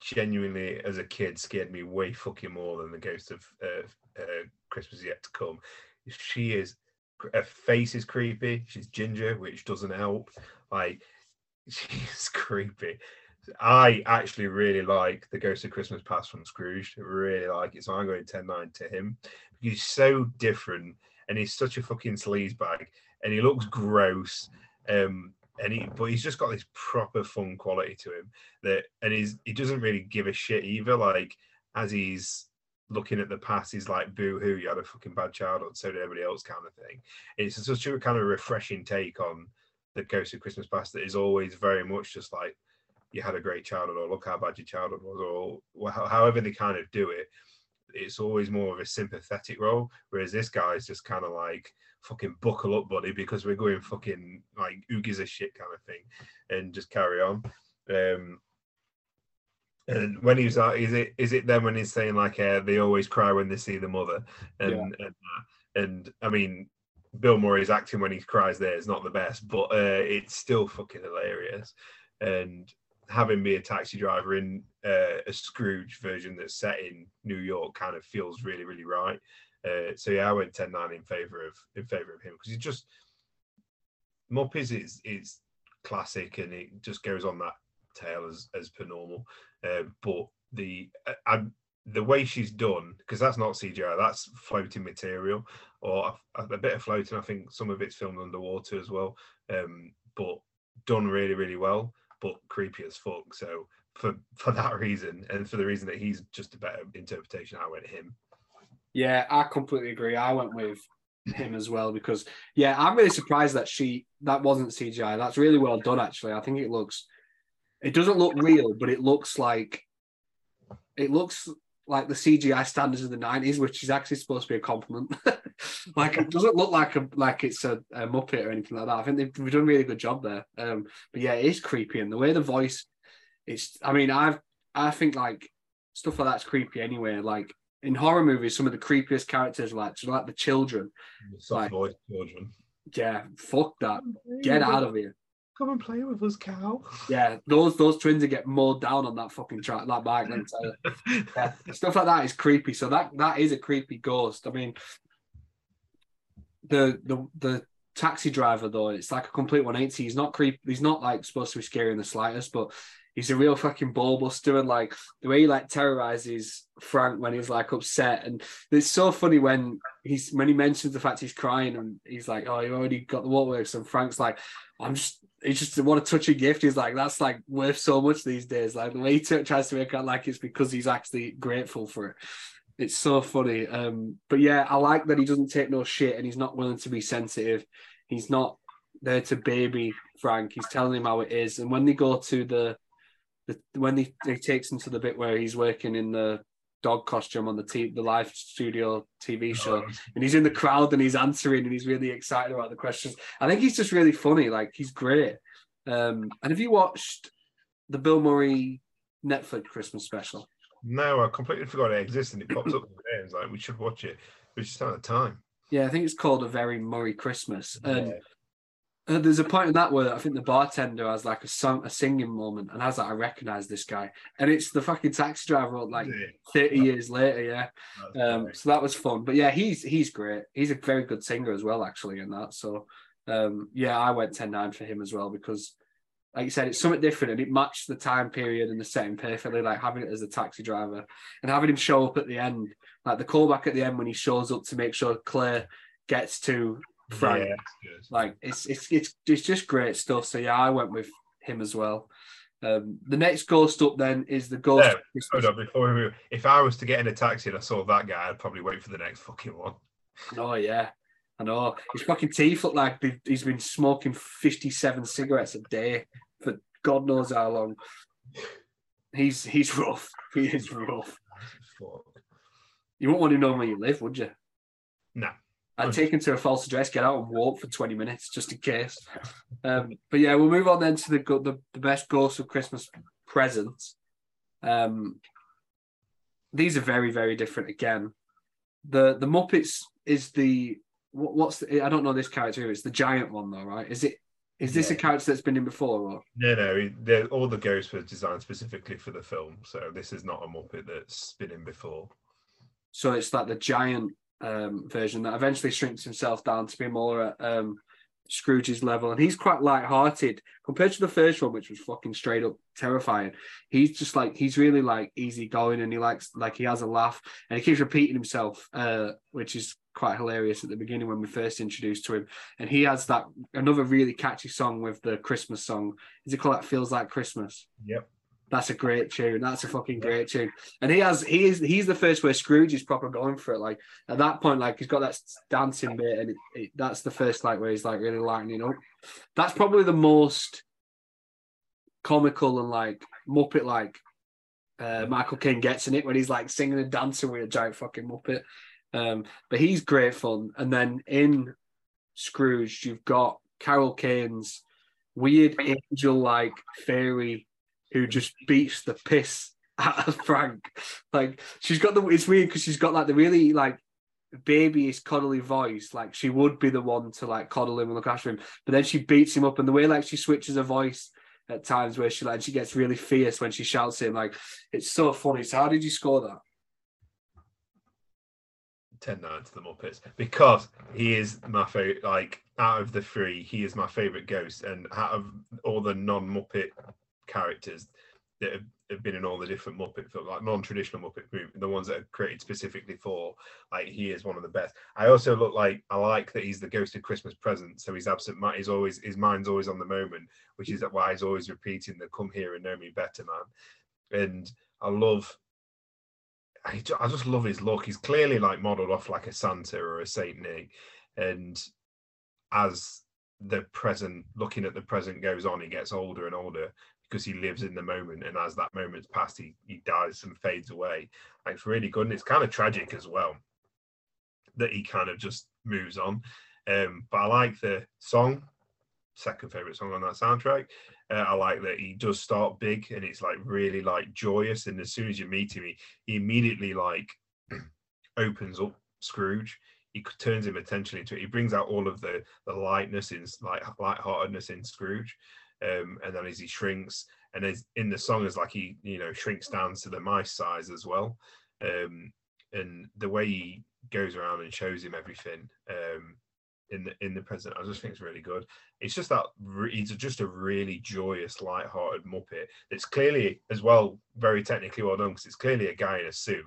Genuinely, as a kid, scared me way fucking more than the ghost of uh, uh, Christmas yet to come. She is. Her face is creepy. She's ginger, which doesn't help. Like she's creepy. I actually really like the Ghost of Christmas Past from Scrooge. I really like it. So I'm going 10 9 to him. He's so different and he's such a fucking sleazebag and he looks gross. Um, and he but he's just got this proper fun quality to him that and he's he doesn't really give a shit either. Like as he's looking at the past, he's like, boo hoo, you had a fucking bad childhood, so did everybody else kind of thing. It's such a kind of refreshing take on the Ghost of Christmas Past that is always very much just like you had a great childhood or look how bad your childhood was or however they kind of do it it's always more of a sympathetic role whereas this guy is just kind of like fucking buckle up buddy because we're going fucking like who gives a shit kind of thing and just carry on. Um and when he's like is it is it then when he's saying like uh, they always cry when they see the mother and Yeah. and, uh, and i mean bill murray's acting when he cries there is not the best but uh it's still fucking hilarious. And having me a taxi driver in uh, a Scrooge version that's set in New York kind of feels really, really right. Uh, so yeah, I went 10-9 in favor of in favor of him because he just Muppets is is classic and it just goes on that tail as as per normal. Uh, but the uh, I, the way she's done because that's not CGI, that's floating material or a, a bit of floating. I think some of it's filmed underwater as well, um, but done really, really well but creepy as fuck. So for for that reason, and for the reason that he's just a better interpretation, I went him. Yeah, I completely agree. I went with him as well because yeah, I'm really surprised that she that wasn't CGI. That's really well done actually. I think it looks it doesn't look real, but it looks like it looks like the CGI standards of the 90s, which is actually supposed to be a compliment. like it doesn't look like a like it's a, a Muppet or anything like that. I think they've, they've done a really good job there. Um, but yeah, it is creepy and the way the voice it's I mean, I've I think like stuff like that's creepy anyway. Like in horror movies, some of the creepiest characters are like just like the children. Soft Right. voice children. Yeah, fuck that. Get out of here. Come and play with us, cow. Yeah, those those twins that get mowed down on that fucking track, that bike. yeah, stuff like that is creepy. So that that is a creepy ghost. I mean, the the the taxi driver though, it's like a complete 180. He's not creep. He's not like supposed to be scary in the slightest, but he's a real fucking ball buster and like the way he like terrorizes Frank when he's like upset. And it's so funny when he's when he mentions the fact he's crying and he's like, "Oh, you already got the waterworks," and Frank's like, "I'm just." He just what a touching gift. He's like, that's like worth so much these days. Like the way he t- tries to make it like it's because he's actually grateful for it. It's so funny. Um, but yeah, I like that he doesn't take no shit and he's not willing to be sensitive. He's not there to baby Frank. He's telling him how it is. And when they go to the, the when he, he takes him to the bit where he's working in the dog costume on the t- the live studio TV show, and he's in the crowd and he's answering and he's really excited about the questions. I think he's just really funny. Like he's great. Um, and have you watched the Bill Murray Netflix Christmas special? No, I completely forgot it existed. It pops up there. It's like we should watch it. We just don't have time. Yeah, I think it's called A Very Murray Christmas. And Yeah. Uh, there's a point in that where I think the bartender has like a song, a singing moment, and I was like, I recognize this guy, and it's the fucking taxi driver like? 30 years later. Yeah, um, so that was fun. But yeah, he's he's great. He's a very good singer as well, actually, in that. So um, yeah, I went 10-9 for him as well because, like you said, it's something different and it matched the time period and the setting perfectly. Like having it as a taxi driver and having him show up at the end, like the callback at the end when he shows up to make sure Claire gets to Frank. Yeah, it's. Like it's it's it's it's just great stuff. So yeah, I went with him as well. Um, the next ghost up then is the ghost. Yeah, of Christmas. Hold on, before we move, if I was to get in a taxi and I saw that guy, I'd probably wait for the next fucking one. Oh yeah, I know. His fucking teeth look like he's been smoking fifty-seven cigarettes a day for God knows how long. He's he's rough. He is rough. Fuck. You wouldn't want to know where you live, would you? No. I'd take him to a false address, get out and walk for 20 minutes just in case. Um, but yeah, we'll move on then to the the, the best ghost of Christmas presents. Um, these are very, very different again. The the Muppets is the what, what's the, I don't know this character. It's the giant one though, right? Is it is this a character that's been in before or No, no, all the ghosts were designed specifically for the film, so this is not a Muppet that's been in before. So it's like the giant um, version that eventually shrinks himself down to be more at um, Scrooge's level, and he's quite light-hearted compared to the first one, which was fucking straight up terrifying. He's just like he's really like easygoing, and he likes like he has a laugh, and he keeps repeating himself, uh, which is quite hilarious at the beginning when we first introduced to him. And he has that another really catchy song with the Christmas song. Is it called "That Feels Like Christmas"? Yep. That's a great tune. That's a fucking great tune. And he has he is he's the first where Scrooge is proper going for it. Like at that point, like he's got that dancing bit, and it, it, that's the first like where he's like really lightening up. That's probably the most comical and like Muppet like uh, Michael Caine gets in it when he's like singing and dancing with a giant fucking Muppet. Um, but he's great fun. And then in Scrooge, you've got Carol Kane's weird angel like fairy who just beats the piss out of Frank. Like she's got the it's weird because she's got like the really like babyish cuddly voice. Like she would be the one to like coddle him and look after him, but then she beats him up and the way like she switches her voice at times where she like she gets really fierce when she shouts at him. Like it's so funny. So how did you score that? 10 9 to the Muppets because he is my favorite. Like, out of the three, he is my favorite ghost. And out of all the non Muppet characters that have, have been in all the different Muppet films, like non traditional Muppet group, the ones that are created specifically for, like, he is one of the best. I also look like, I like that he's the ghost of Christmas present. So he's absent, he's always, his mind's always on the moment, which is why he's always repeating the come here and know me better, man. And I love I just love his look. He's clearly like modeled off like a Santa or a Saint Nick, and as the present, looking at the present goes on, he gets older and older because he lives in the moment, and as that moment's passed, he he dies and fades away. It's really good, and it's kind of tragic as well that he kind of just moves on. Um, but I like the song, second favorite song on that soundtrack. Uh, I like that he does start big and it's like really like joyous. And as soon as you meet him, he, he immediately like opens up Scrooge. He turns him attention into it. He brings out all of the the lightness in like lightheartedness in Scrooge. Um, and then as he shrinks, and as in the song is like he you know shrinks down to the mice size as well. Um, and the way he goes around and shows him everything um, in the in the present, I just think it's really good it's just that re- he's just a really joyous, light-hearted Muppet. That's clearly, as well, very technically well done because it's clearly a guy in a suit,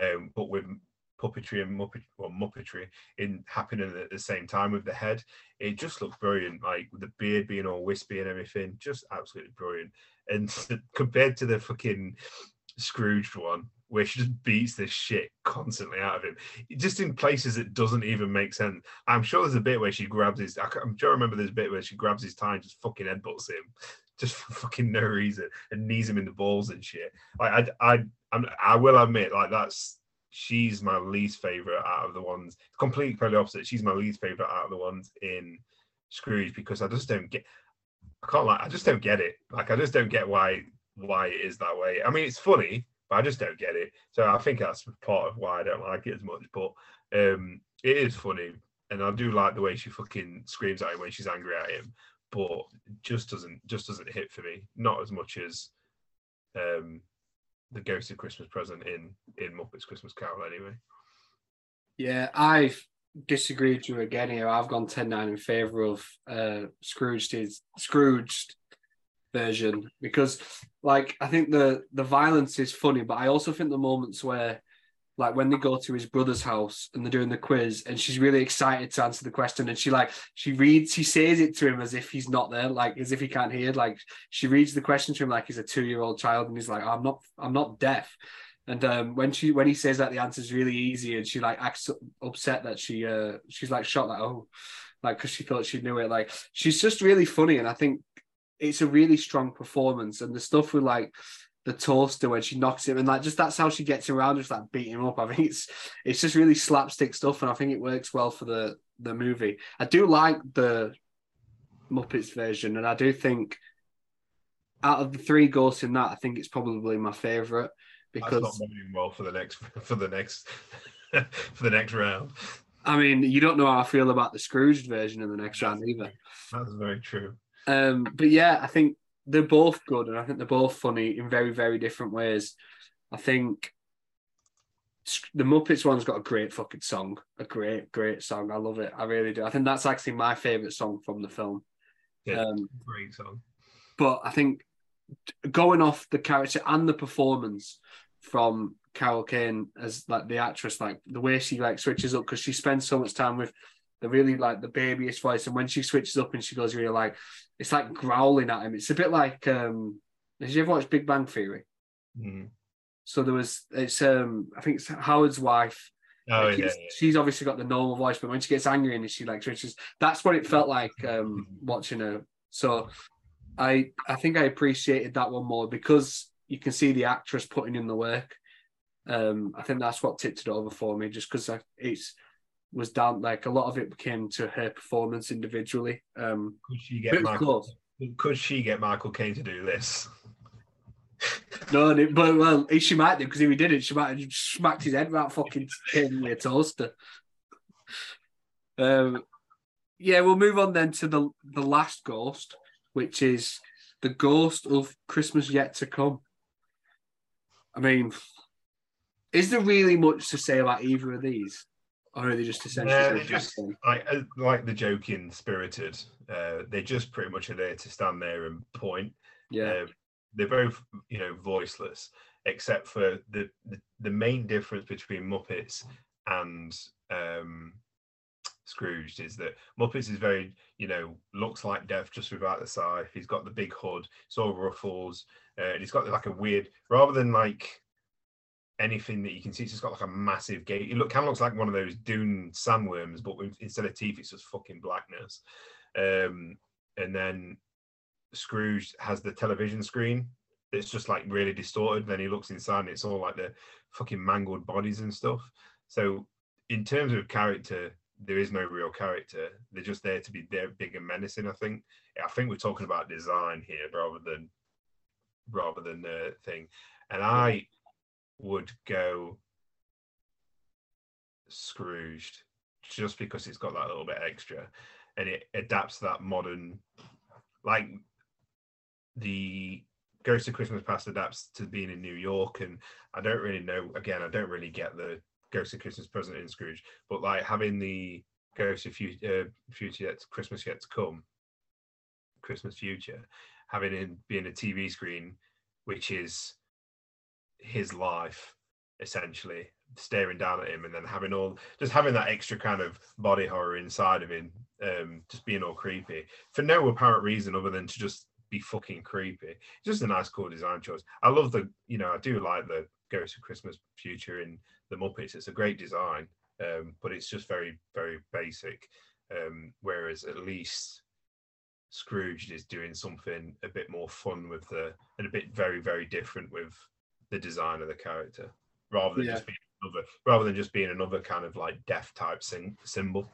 um, but with puppetry and Muppet or Muppetry in happening at the same time with the head. It just looks brilliant, like the beard being all wispy and everything, just absolutely brilliant. And compared to the fucking Scrooge one, where she just beats this shit constantly out of him, just in places it doesn't even make sense. I'm sure there's a bit where she grabs his. I'm sure I remember there's a bit where she grabs his tie and just fucking headbutts him, just for fucking no reason, and knees him in the balls and shit. Like I, I, I'm, I will admit, like that's she's my least favorite out of the ones. Completely, totally opposite. She's my least favorite out of the ones in Scrooge because I just don't get. I can't like. I just don't get it. Like I just don't get why why it is that way. I mean, it's funny, but I just don't get it. So I think that's part of why I don't like it as much. But um, it is funny. and I do like the way she fucking screams at him when she's angry at him, but just doesn't just doesn't hit for me. Not as much as um the Ghost of Christmas Present in in Muppets Christmas Carol, anyway. Yeah, I've disagreed with you again here. I've gone 10-9 in favour of uh Scrooge's Scrooged version because like I think the the violence is funny, but I also think the moments where like when they go to his brother's house and they're doing the quiz and she's really excited to answer the question and she like she reads she says it to him as if he's not there like as if he can't hear like she reads the question to him like he's a two-year-old child and he's like i'm not i'm not deaf. And um, when she when he says that the answer's really easy and she like acts upset that she uh she's like shocked like oh like because she thought she knew it like she's just really funny and i think it's a really strong performance and the stuff with like the toaster when she knocks him and like just that's how she gets around just like beating him up. I think it's it's just really slapstick stuff and I think it works well for the the movie. I do like the Muppets version and I do think out of the three ghosts in that, I think it's probably my favourite because That's not moving well for the next for the next for the next round. I mean, you don't know how I feel about the Scrooged version in the next round either. That's very true. Um, but yeah, I think they're both good, and I think they're both funny in very, very different ways. I think the Muppets one's got a great fucking song, a great, great song. I love it. I really do. I think that's actually my favorite song from the film. Yeah, um, great song. But I think going off the character and the performance from Carol Kane as like the actress, like the way she like switches up because she spends so much time with the really like the babyish voice, and when she switches up and she goes really like it's like growling at him. It's a bit like um did you ever watch Big Bang Theory? Mm-hmm. So there was it's um I think it's Howard's wife. Oh like yeah, yeah, She's obviously got the normal voice, but when she gets angry and she like switches, that's what it felt like um watching her. So I I think I appreciated that one more because you can see the actress putting in the work. Um, I think that's what tipped it over for me, just because it's was down like a lot of it came to her performance individually. Um, could she get Michael? Could she get Michael Caine to do this? no, but well, she might do because if he did it, she might have smacked his head right fucking a toaster. Um, yeah, we'll move on then to the the last ghost, which is the ghost of Christmas yet to come. I mean, is there really much to say about either of these? Or are they just essentially yeah, they just like uh, like the joking spirited uh they just pretty much are there to stand there and point. Yeah. Uh, they're both you know voiceless except for the, the, the main difference between muppets and um Scrooge is that Muppets is very, you know, looks like Death just without the scythe. He's got the big hood, it's all ruffles, uh, and he's got like a weird, rather than like anything that you can see. It's just got like a massive gate. It look kind of looks like one of those dune sandworms, but with, instead of teeth, it's just fucking blackness. Um, and then Scrooge has the television screen that's just like really distorted. Then he looks inside, and it's all like the fucking mangled bodies and stuff. So in terms of character, there is no real character. They're just there to be there, big and menacing. I think. I think we're talking about design here rather than rather than the thing. And I would go Scrooged just because it's got that little bit extra and it adapts that modern like the Ghost of Christmas Past adapts to being in New York and I don't really know again I don't really get the Ghost of Christmas Present in Scrooge but like having the Ghost of Future, uh, future yet Christmas yet to come Christmas future having it being a TV screen which is his life essentially staring down at him and then having all just having that extra kind of body horror inside of him um just being all creepy for no apparent reason other than to just be fucking creepy. Just a nice cool design choice. I love the you know i do like the ghost of christmas future in the muppets. It's a great design um but it's just very very basic um whereas at least Scrooge is doing something a bit more fun with the and a bit very very different with the design of the character rather than yeah. just being another rather than just being another kind of like death type sing, symbol.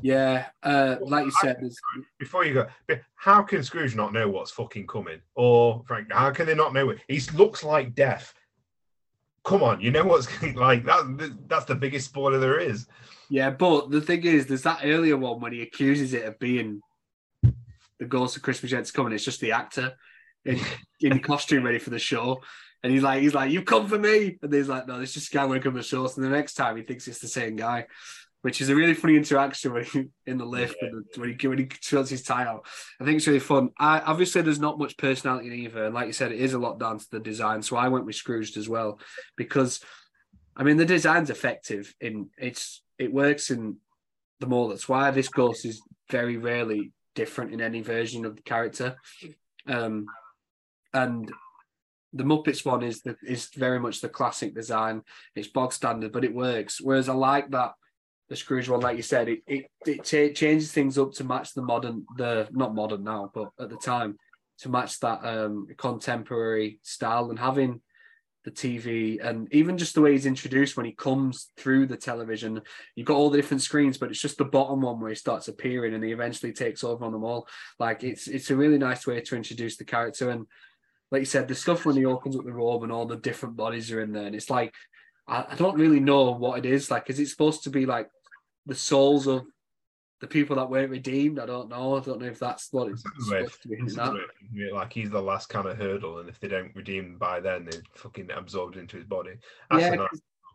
Yeah, uh, like you said, there's... before you go, how can Scrooge not know what's fucking coming? Or Frank, how can they not know it? He looks like death. Come on, you know what's like that. That's the biggest spoiler there is. Yeah, but the thing is, there's that earlier one when he accuses it of being the Ghost of Christmas Yet to Come, and it's just the actor in, in costume ready for the show. And he's like, he's like, you come for me, and he's like, no, this is guy working the show. And the next time he thinks it's the same guy, which is a really funny interaction when he, in the lift Yeah. when, when he when he fills his tie out. I think it's really fun. I obviously there's not much personality in either, and like you said, it is a lot down to the design. So I went with Scrooged as well because, I mean, the design's effective in it's it works in the mall. That's why this course is very rarely different in any version of the character. Um, and the Muppets one is the is very much the classic design. It's bog standard, but it works. Whereas I like that the Scrooge one, like you said, it it, it cha- changes things up to match the modern, the not modern now, but at the time to match that um contemporary style and having the TV and even just the way he's introduced when he comes through the television. You've got all the different screens, but it's just the bottom one where he starts appearing and he eventually takes over on them all. Like it's it's a really nice way to introduce the character. And like you said, the stuff when he opens up the robe and all the different bodies are in there, and it's like I, I don't really know what it is. Like, is it supposed to be like the souls of the people that weren't redeemed? I don't know. I don't know if that's what it's That's the way- supposed to be. This is hinting at. the way it can be, like he's the last kind of hurdle, and if they don't redeem by then, they're fucking absorbed into his body. That's Yeah,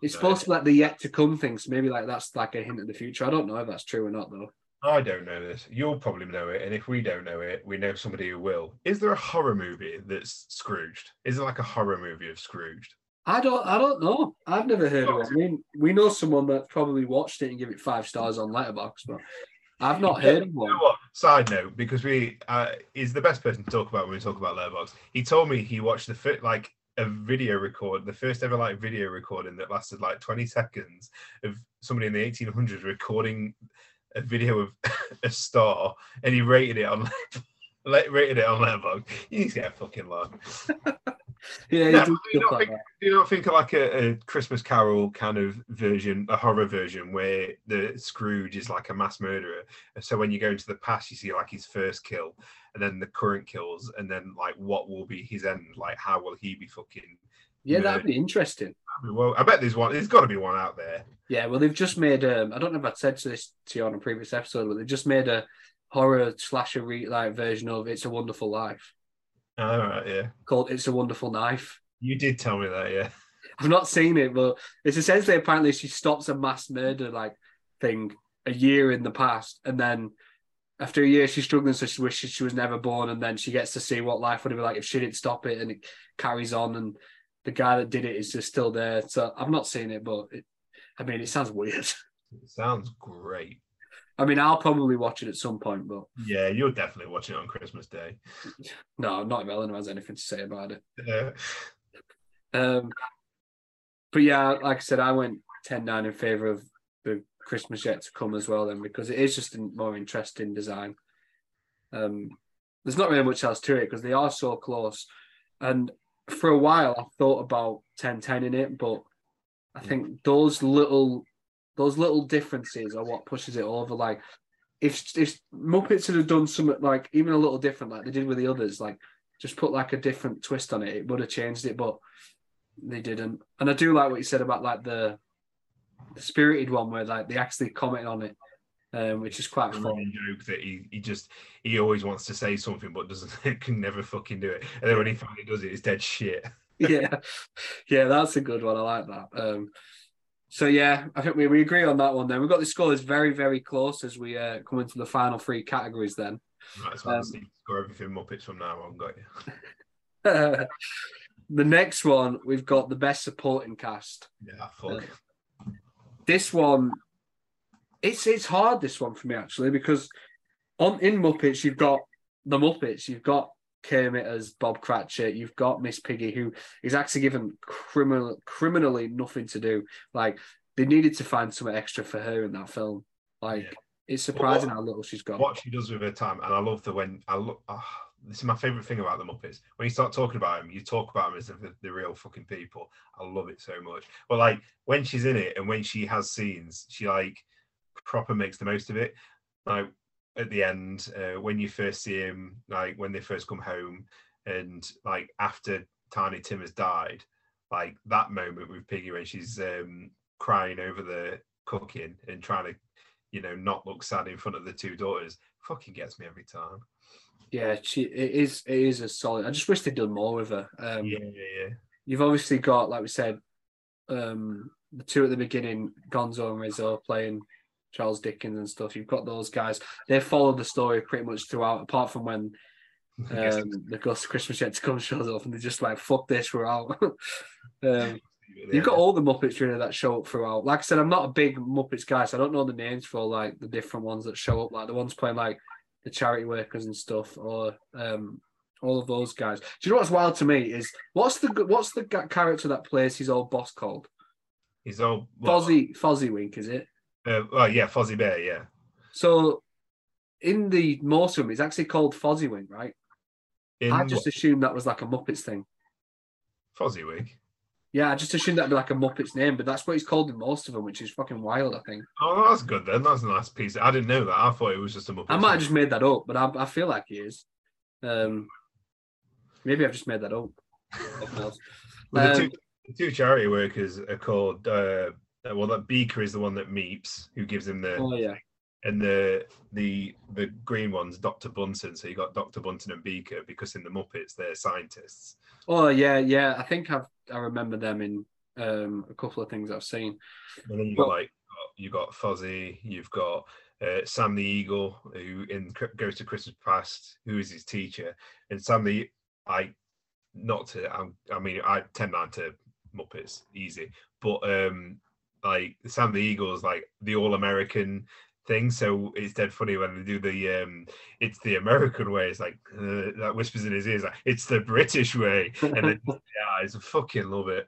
It's supposed to be like the yet to come things. Maybe like that's like a hint of the future. I don't know if that's true or not though. I don't know this. You'll probably know it, and if we don't know it, we know somebody who will. Is there a horror movie that's Scrooged? Is it like a horror movie of Scrooged? I don't. I don't know. I've never heard of it. I mean, we know someone that probably watched it and give it five stars on Letterboxd, but I've not heard of You one. know what? Side note, because we uh, is the best person to talk about when we talk about Letterboxd. He told me he watched the fit like a video record, the first ever like video recording that lasted like 20 seconds of somebody in the 1800s recording a video of a star, and he rated it on. like rated it on Letterboxd. You need to get a fucking life. Yeah, does but you don't think- that. Do you not think of like a, a Christmas Carol kind of version, a horror version, where the Scrooge is like a mass murderer? And so when you go into the past, you see like his first kill, and then the current kills, and then like what will be his end? Like how will he be fucking? Yeah, that'd be interesting. Well, I bet there's one. There's got to be one out there. Yeah, well, they've just made. Um, I don't know if I'd said this to you on a previous episode, but they've just made a horror slasher re- like version of "It's a Wonderful Life" All right, yeah. called "It's a Wonderful Knife." You did tell me that, yeah. I've not seen it, but it's essentially apparently she stops a mass murder like thing a year in the past, and then after a year she's struggling, so she wishes she was never born, and then she gets to see what life would be like if she didn't stop it, and it carries on, and the guy that did it is just still there. So I'm not seeing it, but it, I mean, it sounds weird. It sounds great. I mean, I'll probably watch it at some point, but Yeah, you'll definitely watch it on Christmas Day. no, not if Eleanor has anything to say about it. Uh, Um, but yeah, like I said, I went 10 9 in favour of the Christmas yet to come as well, then, because it is just a more interesting design. Um, there's not really much else to it because they are so close. And for a while, I thought about 10 10 in it, but I think those little those little differences are what pushes it over. Like, if if Muppets had done something like even a little different, like they did with the others, like just put like a different twist on it, it would have changed it. But they didn't. And I do like what you said about like the, the spirited one where like they actually comment on it, um, which is quite a fun. joke that he, he just he always wants to say something but doesn't can never fucking do it. And then when he finally does it, it's dead shit. yeah, yeah, that's a good one. I like that. Um, so yeah, I think we, we agree on that one. Then we've got the scores very very close as we uh, come into the final three categories. Then Right, so Um, I'll just need to score everything Muppets from now on. Got you. the next one we've got the best supporting cast. Yeah, fuck. this one it's it's hard this one for me actually because on in Muppets you've got the Muppets you've got Kermit as Bob Cratchit you've got Miss Piggy who is actually given criminal criminally nothing to do like they needed to find some extra for her in that film like Yeah. it's surprising what- how little she's got what she does with her time, and I love the when I look. ah, this is my favorite thing about the Muppets. When you start talking about them, you talk about them as if they're the real fucking people. I love it so much. But like when she's in it and when she has scenes, she like proper makes the most of it. Like at the end, uh, when you first see him, like when they first come home, and like after Tiny Tim has died, like that moment with Piggy when she's um, crying over the cooking and trying to, you know, not look sad in front of the two daughters, fucking gets me every time. Yeah, she it is it is a solid. I just wish they'd done more with her. Um, yeah, yeah, yeah. You've obviously got, like we said, um, the two at the beginning, Gonzo and Rizzo playing Charles Dickens and stuff. You've got those guys. They followed the story pretty much throughout, apart from when um, the Ghost Christmas Yet to Come shows up, and they're just like, "Fuck this, we're out." um, You've got all the Muppets really that show up throughout. Like I said, I'm not a big Muppets guy, so I don't know the names for like the different ones that show up, like the ones playing like the charity workers and stuff, or um, all of those guys. Do you know what's wild to me is what's the what's the character that plays his old boss called? His old Fozziwig is it? Uh, oh yeah, Fozzie Bear, yeah. So in the Mortum, it's actually called Fozziwig, right? In I just what? assumed that was like a Muppets thing. Fozziwig. Yeah, I just assumed that'd be like a Muppets name, but that's what he's called in most of them, which is fucking wild. I think Oh, that's good then. That's a nice piece. I didn't know that. I thought it was just a Muppet. I might have just made that up, but I, I feel like he is. Um, maybe I've just made that up. Well, the, Um, two, the two charity workers are called. Uh, well, that Beaker is the one that meeps, who gives him the, oh yeah, and the the the green one's Doctor Bunsen. So you got Doctor Bunsen and Beaker because in the Muppets they're scientists. oh yeah, yeah. I think I've I remember them in um, a couple of things I've seen. And then you got like you got Fozzie, you've got uh, Sam the Eagle, who in goes to Christmas Past, who is his teacher, and Sam the I not to I, I mean I tend not to Muppets easy, but um like Sam the Eagle is like the all American thing. So it's dead funny when they do the um it's the American way. It's like uh, that whispers in his ears like it's the British way, and then yeah, I fucking love it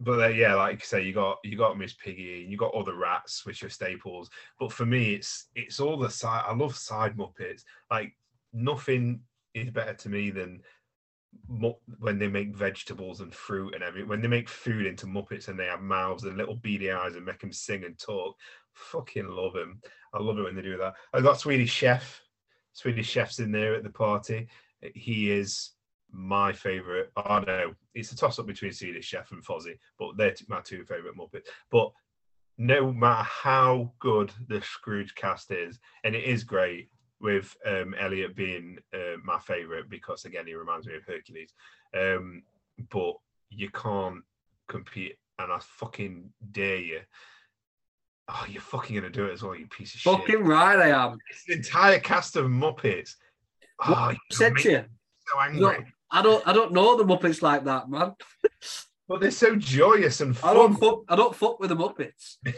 but uh, yeah, like I say, you got you got Miss Piggy, and you got other rats, which are staples. But for me, it's it's all the side. I love side Muppets. Like nothing is better to me than when they make vegetables and fruit and everything. When they make food into Muppets and they have mouths and little beady eyes and make them sing and talk. Fucking love them. I love it when they do that. I got Swedish Chef. Swedish Chef's in there at the party. He is my favorite. Oh no, it's a toss up between Swedish Chef and Fozzie, but they're my two favorite Muppets. But no matter how good the Scrooge cast is, and it is great with um, Elliot being uh, my favorite because again he reminds me of Hercules. Um, but you can't compete, and I fucking dare you. Oh, you're fucking gonna do it as well, you piece of shit. Fucking right, I am. It's the entire cast of Muppets. What Oh, I you said to you, so angry. No. I don't, I don't know the Muppets like that, man. But they're so joyous and I don't fuck, I don't fuck with the Muppets.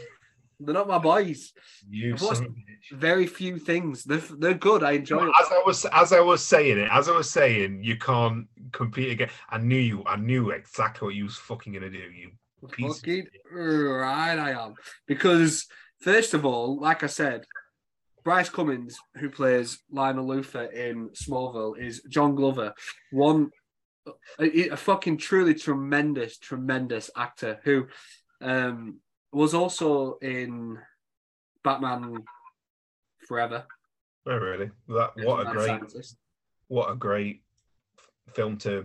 They're not my boys. You I've watched son of a bitch. Very few things. They're, they're good. I enjoy it. As I was as I was saying it, as I was saying, you can't compete again. I knew you. I knew exactly what you was fucking gonna do. You piece Fucking right, I am. Because first of all, like I said, Brice Cummings, who plays Lionel Luthor in Smallville, is John Glover, one a, a fucking truly tremendous, tremendous actor who um, was also in Batman Forever. Oh, really? That what a great, scientist. what a great film to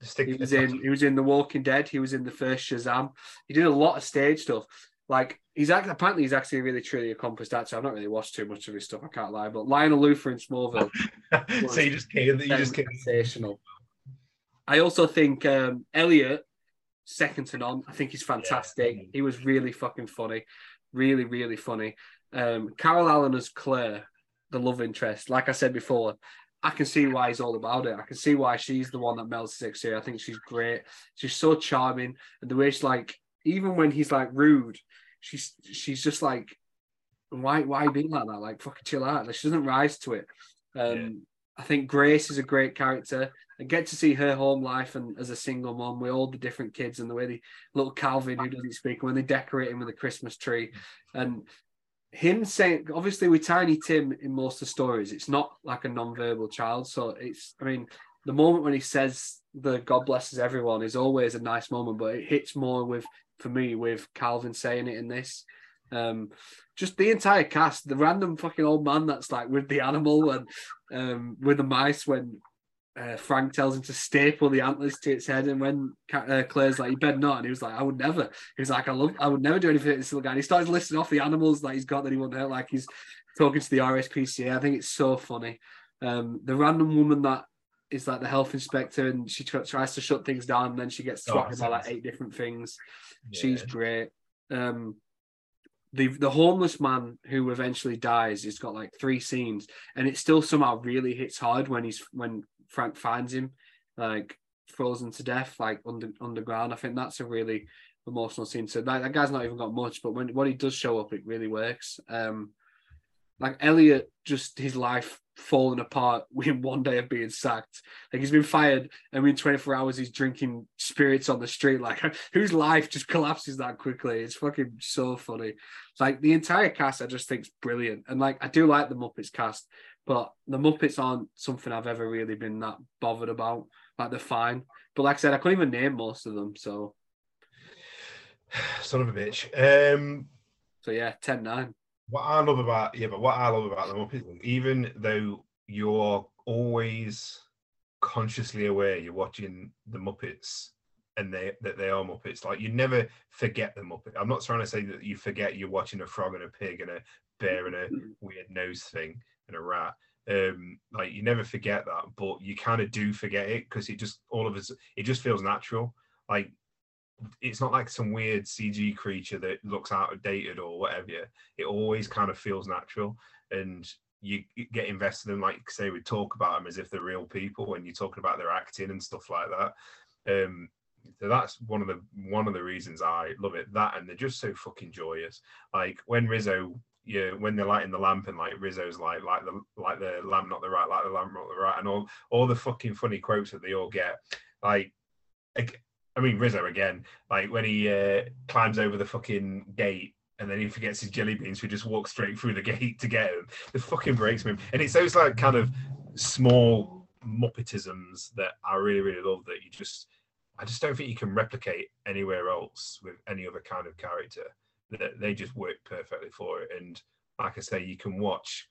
stick. He was in. He was in The Walking Dead. He was in the first Shazam. He did a lot of stage stuff. Like he's act- apparently he's actually a really truly accomplished actor. I've not really watched too much of his stuff. I can't lie. But Lionel Luthor in Smallville, so you just came. You just came. sensational. I also think um, Elliot, second to none. I think he's fantastic. Yeah. He was really fucking funny, really really funny. Um, Karen Allen as Claire, the love interest. Like I said before, I can see why he's all about it. I can see why she's the one that melts six here. I think she's great. She's so charming, and the way she's like, even when he's like rude, she's she's just like, why why being like that? Like fucking chill out. Like, she doesn't rise to it. Um. I think Grace is a great character. I get to see her home life and as a single mom with all the different kids and the way the little Calvin who doesn't speak when they decorate him with a Christmas tree and him saying obviously with Tiny Tim in most of the stories, it's not like a non-verbal child. So it's I mean, the moment when he says the God blesses everyone is always a nice moment, but it hits more with for me with Calvin saying it in this. Um, just the entire cast, the random fucking old man that's like with the animal and um, with the mice when uh, Frank tells him to staple the antlers to its head, and when uh, Claire's like, "You better not," and he was like, "I would never." He was like, "I love, I would never do anything to this little guy." And he starts listing off the animals that he's got that he wouldn't hurt, like he's talking to the RSPCA. I think it's so funny. Um, the random woman that is like the health inspector, and she tr- tries to shut things down, and then she gets Oh, threatened by like eight different things. Yeah. She's great. Um, the the homeless man who eventually dies, he's got like three scenes, and it still somehow really hits hard when he's when Frank finds him, like frozen to death, like under underground. I think that's a really emotional scene. So that, that guy's not even got much, but when when he does show up, it really works. Um, like Elliot, just his life falling apart within one day of being sacked. Like he's been fired, and within 24 hours he's drinking spirits on the street. Like whose life just collapses that quickly? It's fucking so funny. Like the entire cast, I just think is brilliant, and like I do like the Muppets cast, but the Muppets aren't something I've ever really been that bothered about. Like they're fine, but like I said, I couldn't even name most of them. So Son of a bitch. Um, so yeah, 10-9. What I love about yeah, but what I love about the Muppets, even though you're always consciously aware you're watching the Muppets and they that they are Muppets, like you never forget the Muppet. I'm not trying to say that you forget you're watching a frog and a pig and a bear and a weird nose thing and a rat. Um, like you never forget that, but you kind of do forget it because it just all of us it just feels natural. Like it's not like some weird CG creature that looks out of dated or whatever. It always kind of feels natural, and you get invested in, like say, we talk about them as if they're real people when you're talking about their acting and stuff like that. Um, so that's one of the one of the reasons I love it. That and they're just so fucking joyous. Like when Rizzo, yeah, when they're lighting the lamp and like Rizzo's like like the like the lamp not the right, like the lamp not the right, and all all the fucking funny quotes that they all get. Like, I mean Rizzo again, like when he uh, climbs over the fucking gate. And then he forgets his jelly beans, so he just walks straight through the gate to get him. The fucking breaks me. And it's those like kind of small Muppetisms that I really, really love that you just I just don't think you can replicate anywhere else with any other kind of character. That they just work perfectly for it. And like I say, you can watch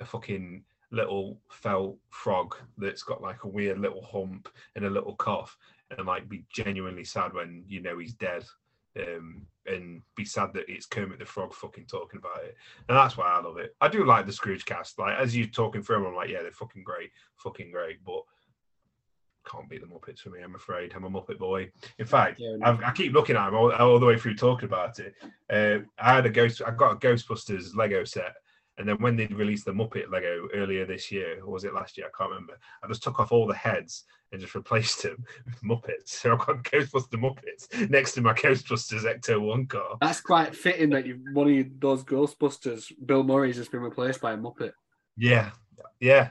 a fucking little felt frog that's got like a weird little hump and a little cough and like be genuinely sad when you know he's dead. Um, and be sad that it's Kermit the Frog fucking talking about it. And that's why I love it. I do like the Scrooge cast. Like as you're talking through them, I'm like, yeah, they're fucking great, fucking great. But can't beat the Muppets for me. I'm afraid. I'm a Muppet boy. In fact, I've, I keep looking at them all, all the way through talking about it. Uh, I had a ghost. I got a Ghostbusters Lego set, and then when they released the Muppet Lego earlier this year, or was it last year? I can't remember. I just took off all the heads and just replaced them with Muppets. So I've got Ghostbuster Muppets next to my Ghostbusters Ecto One car. That's quite fitting that you one of those Ghostbusters, Bill Murray's just been replaced by a Muppet. Yeah, yeah.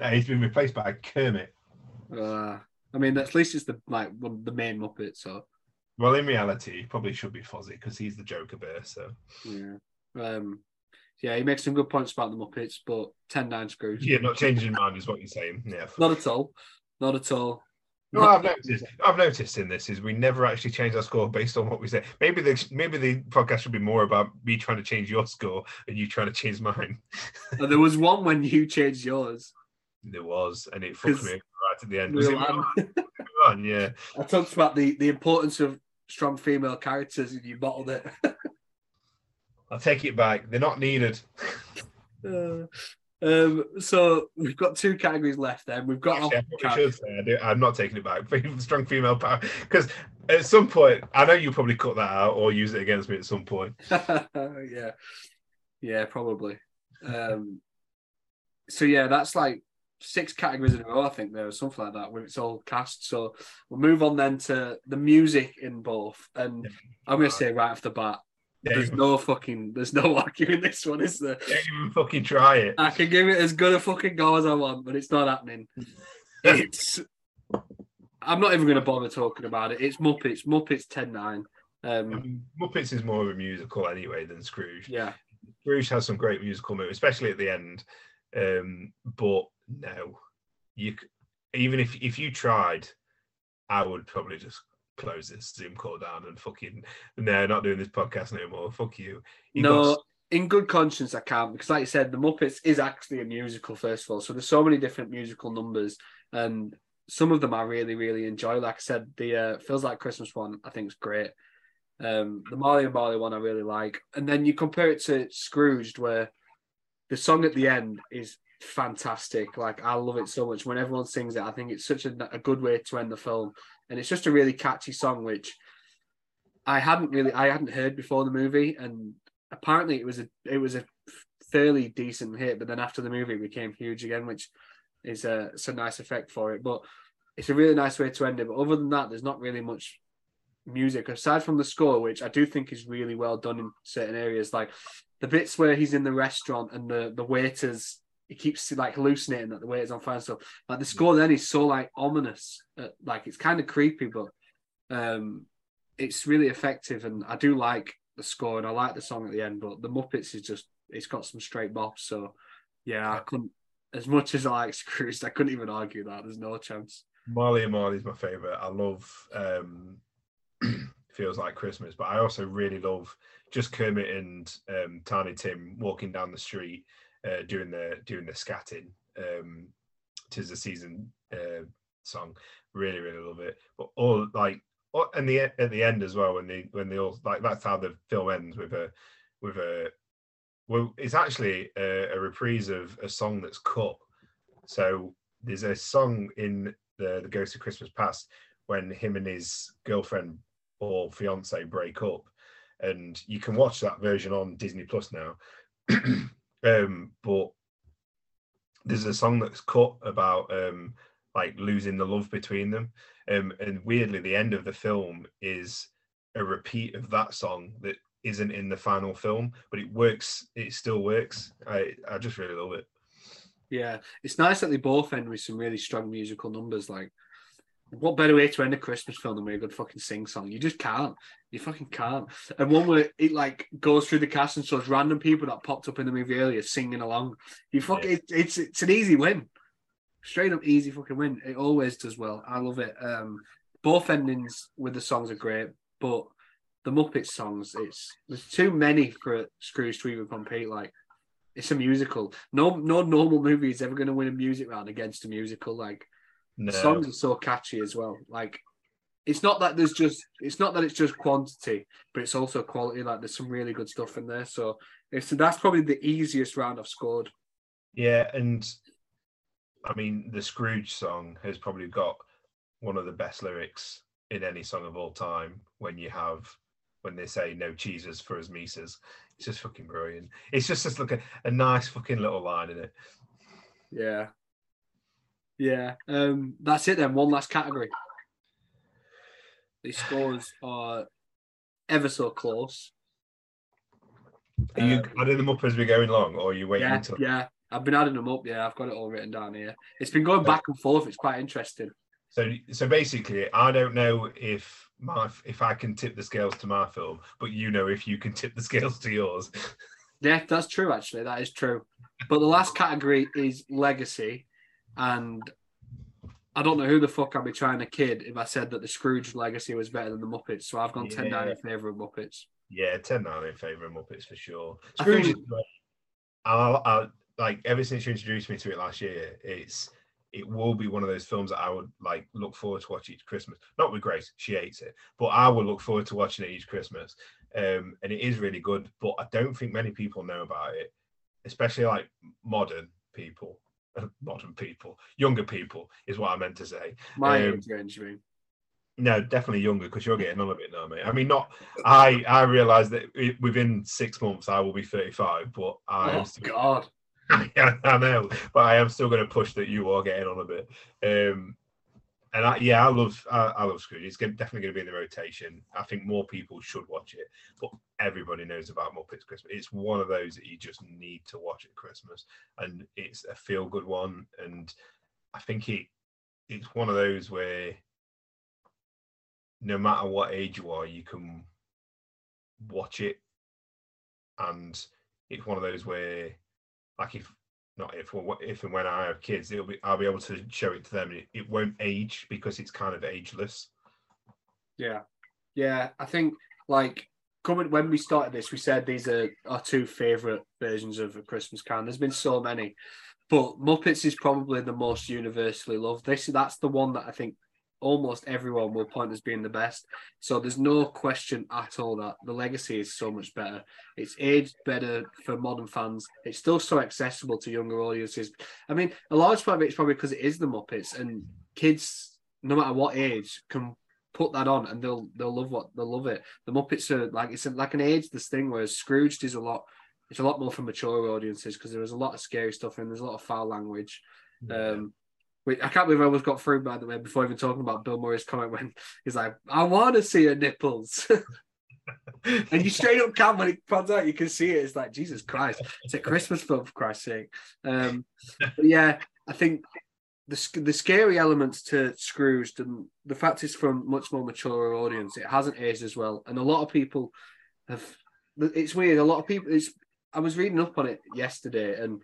Uh, he's been replaced by Kermit. Uh, I mean, at least it's the like one the main Muppet. So Well, in reality, he probably should be Fozzie because he's the Joker Bear. So yeah, um, yeah, he makes some good points about the Muppets, but 10-9 screws. yeah, not changing mind is what you're saying. Yeah. Not at all. Not at all. No, I've noticed. I've noticed in this is we never actually change our score based on what we say. Maybe the maybe the podcast should be more about me trying to change your score and you trying to change mine. There was one when you changed yours. There was, and it fucked me right at the end. Was it. Mulan? Yeah. I talked about the, the importance of strong female characters and you bottled it. I'll take it back. They're not needed. Uh, um, so we've got two categories left then. We've got Actually, I should say I I'm not taking it back. Strong female power, because at some point, I know you probably cut that out or use it against me at some point. yeah, yeah, probably. Um, so yeah, that's like six categories in a row. I think there or something like that, where it's all cast. So we'll move on then to the music in both, and I'm going to say right off the bat, there's no fucking, there's no arguing this one, is there? don't even fucking try it. I can give it as good a fucking go as I want, but it's not happening. It's. I'm not even going to bother talking about it. It's Muppets. Muppets 10 9. I Um, mean, Muppets is more of a musical anyway than Scrooge. yeah. Scrooge has some great musical moves, especially at the end. Um, but no, you even if if you tried, I would probably just close this Zoom call down and fucking no, not doing this podcast no more. Fuck you. You No, got in good conscience, I can't because, like you said, the Muppets is actually a musical. First of all, so there's so many different musical numbers, and some of them I really, really enjoy. Like I said, the uh, feels like Christmas one I think is great. Um, the Marley and Marley one I really like, and then you compare it to Scrooged, where the song at the end is fantastic. Like I love it so much. When everyone sings it, I think it's such a, a good way to end the film, and it's just a really catchy song, which I hadn't really I hadn't heard before the movie, and apparently it was a it was a fairly decent hit. But then after the movie, it became huge again, which is a it's a nice effect for it. But it's a really nice way to end it. But other than that, there's not really much music aside from the score, which I do think is really well done in certain areas, like the bits where he's in the restaurant and the the waiters he keeps like hallucinating that the waiter's on fire and stuff. Like the score then is so like ominous, uh, like it's kind of creepy, but um, it's really effective, and I do like the score and I like the song at the end. But the Muppets is just it's got some straight bops, so yeah, I couldn't. As much as I like Scrooge, I couldn't even argue that. There's no chance. Marley and Marley is my favorite. I love um, feels like Christmas, but I also really love just Kermit and um, Tiny Tim walking down the street uh, doing the doing the scatting. Um, tis the season uh, song. Really, really love it. But all like and the at the end as well when they when they all like that's how the film ends with a with a well it's actually a, a reprise of a song that's cut. So there's a song in the the Ghost of Christmas Past when him and his girlfriend or fiance break up, and you can watch that version on Disney Plus now. um, but there's a song that's cut about um, like losing the love between them, um, and weirdly, the end of the film is a repeat of that song that isn't in the final film, but it works. It still works. I I just really love it. Yeah, it's nice that they both end with some really strong musical numbers. Like, what better way to end a Christmas film than with a good fucking sing song? You just can't. You fucking can't. And one where it like goes through the cast and shows random people that popped up in the movie earlier singing along. You fucking yeah. it, it's it's an easy win. Straight up easy fucking win. It always does well. I love it. Um, both endings with the songs are great, but the Muppets songs, it's there's too many for Scrooge to even compete. Like it's a musical. No, no normal movie is ever going to win a music round against a musical. Like no. the songs are so catchy as well. Like it's not that there's just it's not that it's just quantity, but it's also quality. Like there's some really good stuff in there. So it's that's probably the easiest round I've scored. Yeah, and I mean the Scrooge song has probably got one of the best lyrics in any song of all time. When you have when they say no cheeses for his Mises. It's just fucking brilliant. It's just just like a, a nice fucking little line in it. Yeah. Yeah. Um, that's it then. One last category. The scores are ever so close. Are you um, adding them up as we're going along, or are you waiting yeah, until? Yeah, I've been adding them up. Yeah, I've got it all written down here. It's been going back and forth. It's quite interesting. So, so basically, I don't know if my if I can tip the scales to my film, but you know if you can tip the scales to yours. yeah, that's true. Actually, that is true. But the last category is legacy, and I don't know who the fuck I'd be trying to kid if I said that the Scrooge legacy was better than the Muppets. So I've gone yeah. 10 9 in favour of Muppets. Yeah, 10 9 in favour of Muppets for sure. Scrooge think... is I, I, like ever since you introduced me to it last year, it's it will be one of those films that I would like look forward to watch each Christmas. Not with Grace, she hates it, but I will look forward to watching it each Christmas. Um, and it is really good, but I don't think many people know about it, especially like modern people. Modern people, younger people is what I meant to say. My um, age range, you mean? No, definitely younger because you're getting on a bit now, mate. I mean, not. I I realise that within six months I will be 35, but I. Oh still, God. I know, but I am still going to push that you are getting on a bit. Um, and I, yeah, I love I, I love Scrooge. It's definitely going to be in the rotation. I think more people should watch it, but everybody knows about Muppets Christmas. It's one of those that you just need to watch at Christmas, and it's a feel good one. And I think it it's one of those where no matter what age you are, you can watch it, and it's one of those where like if not if if and when I have kids, it'll be I'll be able to show it to them. It, it won't age because it's kind of ageless. Yeah, yeah. I think like coming when we started this, we said these are our two favourite versions of a Christmas Carol. There's been so many, but Muppets is probably the most universally loved. This that's the one that I think almost everyone will point as being the best. So there's no question at all that the legacy is so much better. It's aged better for modern fans. It's still so accessible to younger audiences. I mean, a large part of it is probably because it is the Muppets and kids, no matter what age, can put that on and they'll they'll love what they'll love it. The Muppets are like it's like an age this thing, whereas Scrooged is a lot. It's a lot more for mature audiences because there was a lot of scary stuff and there's a lot of foul language. Um, I can't believe I almost got through, by the way, before even talking about Bill Murray's comment when he's like, I want to see her nipples. and you straight up can when it comes out, you can see it. It's like, Jesus Christ, it's a Christmas film, for Christ's sake. Um, yeah, I think the, the scary elements to Scrooged and the fact it's from much more mature audience, it hasn't aged as well. And a lot of people have, it's weird, a lot of people, it's, I was reading up on it yesterday and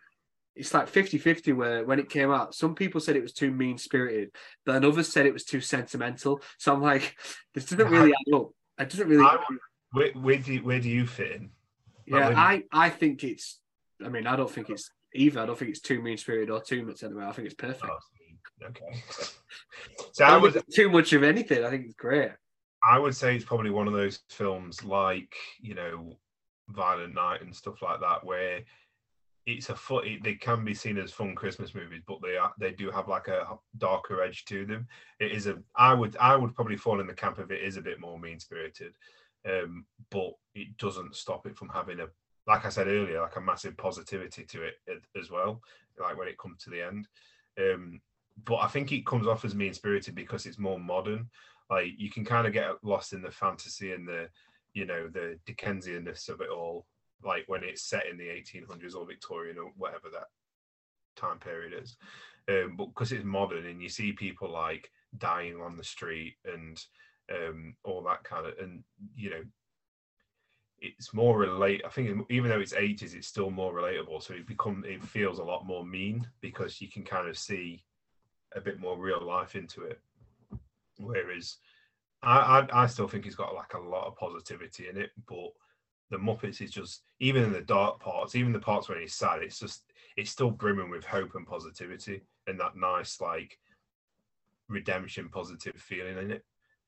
it's like 50-50 where when it came out. Some people said it was too mean spirited then others said it was too sentimental. So i'm like this doesn't really add up. It doesn't really I, where, where, do you, where do you fit in? Yeah i i think it's i mean i don't think it's either. I don't think it's too mean spirited or too much anyway i think it's perfect. Oh, okay. So I, was too much of anything. I think it's great. I would say it's probably one of those films like you know violent night and stuff like that where it's a foot. They can be seen as fun Christmas movies, but they are they do have like a darker edge to them. It is a. I would I would probably fall in the camp of it is a bit more mean spirited, um, but it doesn't stop it from having a like I said earlier, like a massive positivity to it as well. Like when it comes to the end, um, but I think it comes off as mean spirited because it's more modern. Like you can kind of get lost in the fantasy and the you know the Dickensianness of it all like when it's set in the 1800s or Victorian or whatever that time period is. Um, but because it's modern and you see people like dying on the street and um, all that kind of, and you know, it's more relate. I think even though it's 80s, it's still more relatable. So it become it feels a lot more mean because you can kind of see a bit more real life into it. Whereas I, I, I still think it's got like a lot of positivity in it, but the Muppets is just even in the dark parts, even the parts when he's sad, it's just it's still brimming with hope and positivity and that nice like redemption positive feeling in it.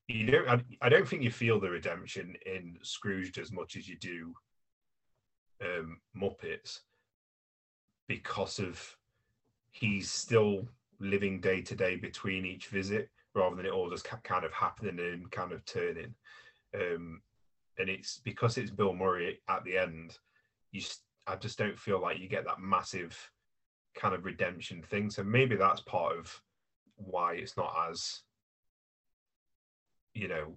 You don't I, I don't think you feel the redemption in Scrooged as much as you do um Muppets because of he's still living day to day between each visit rather than it all just kind of happening and kind of turning. Um, and it's because it's Bill Murray at the end. You, I just don't feel like you get that massive kind of redemption thing. So maybe that's part of why it's not as, you know,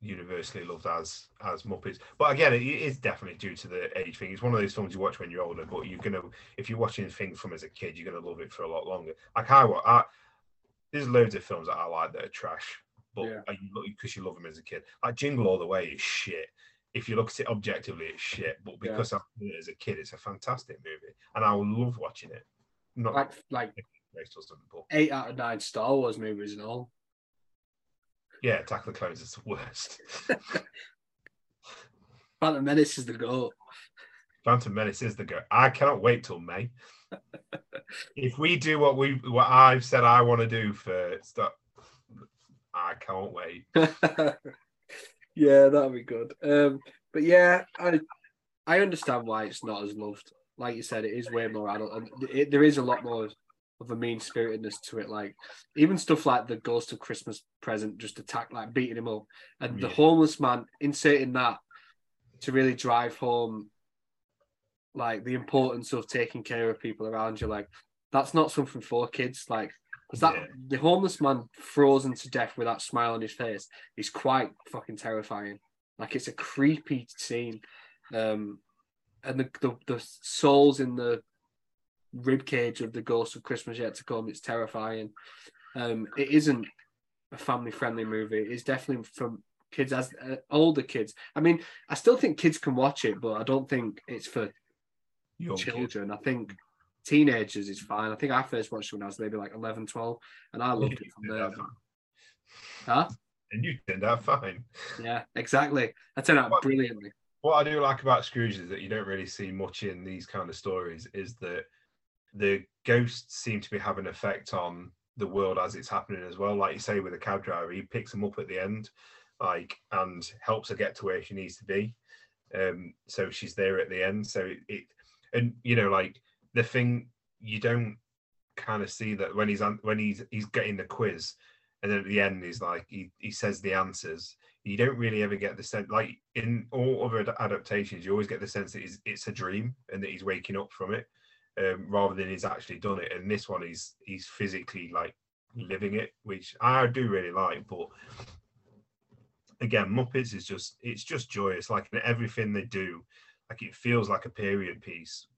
universally loved as as Muppets. But again, it is definitely due to the age thing. It's one of those films you watch when you're older, but you're gonna if you're watching things from as a kid, you're gonna love it for a lot longer. Like I, I there's loads of films that I like that are trash but yeah. because you love them as a kid. Like Jingle All the Way is shit. If you look at it objectively, it's shit. But because yeah. I it as a kid, it's a fantastic movie, and I will love watching it. Not like like eight out of nine Star Wars movies and all. Yeah, Attack of the Clones is the worst. Phantom Menace is the goat. Phantom Menace is the goat. I cannot wait till May. if we do what we what I've said I want to do for start I can't wait. yeah, that'll be good. Um, but yeah, I I understand why it's not as loved. Like you said, it is way more adult, and it, there is a lot more of a mean spiritedness to it. Like even stuff like the Ghost of Christmas Present just attack, like beating him up, and yeah. the homeless man inserting that to really drive home like the importance of taking care of people around you. Like that's not something for kids. Like because that yeah. the homeless man frozen to death with that smile on his face is quite fucking terrifying. Like it's a creepy scene, um, and the, the the souls in the rib cage of the ghost of Christmas yet to come. It's terrifying. Um, it isn't a family friendly movie. It's definitely from kids as uh, older kids. I mean, I still think kids can watch it, but I don't think it's for Young children. Kids. I think teenagers is fine. I think I first watched it when I was maybe like 11, 12, and I loved it from there. Huh? and you turned out fine. Yeah, exactly. I turned out brilliantly. What I do like about Scrooge is that you don't really see much in these kind of stories. Is that the ghosts seem to be having an effect on the world as it's happening as well. Like you say with the cab driver, he picks them up at the end, like and helps her get to where she needs to be. Um, so she's there at the end. So it, it and you know, like the thing you don't kind of see that when he's when he's he's getting the quiz, and then at the end he's like he, he says the answers. You don't really ever get the sense like in all other adaptations, you always get the sense that it's, it's a dream and that he's waking up from it, um, rather than he's actually done it. And this one, he's he's physically like living it, which I do really like. But again, Muppets is just it's just joyous. Like everything they do, like it feels like a period piece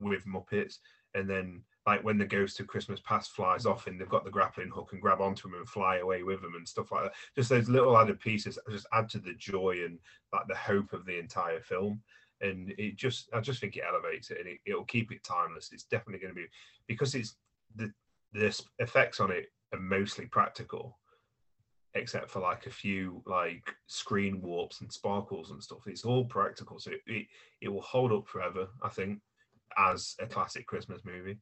with Muppets. And then like when the Ghost of Christmas Past flies off and they've got the grappling hook and grab onto him and fly away with them and stuff like that. Just those little added pieces just add to the joy and like the hope of the entire film. And it just I just think it elevates it and it, it'll keep it timeless. It's definitely going to be because it's the the effects on it are mostly practical except for like a few like screen warps and sparkles and stuff. It's all practical, so it, it, it will hold up forever. I think as a classic Christmas movie.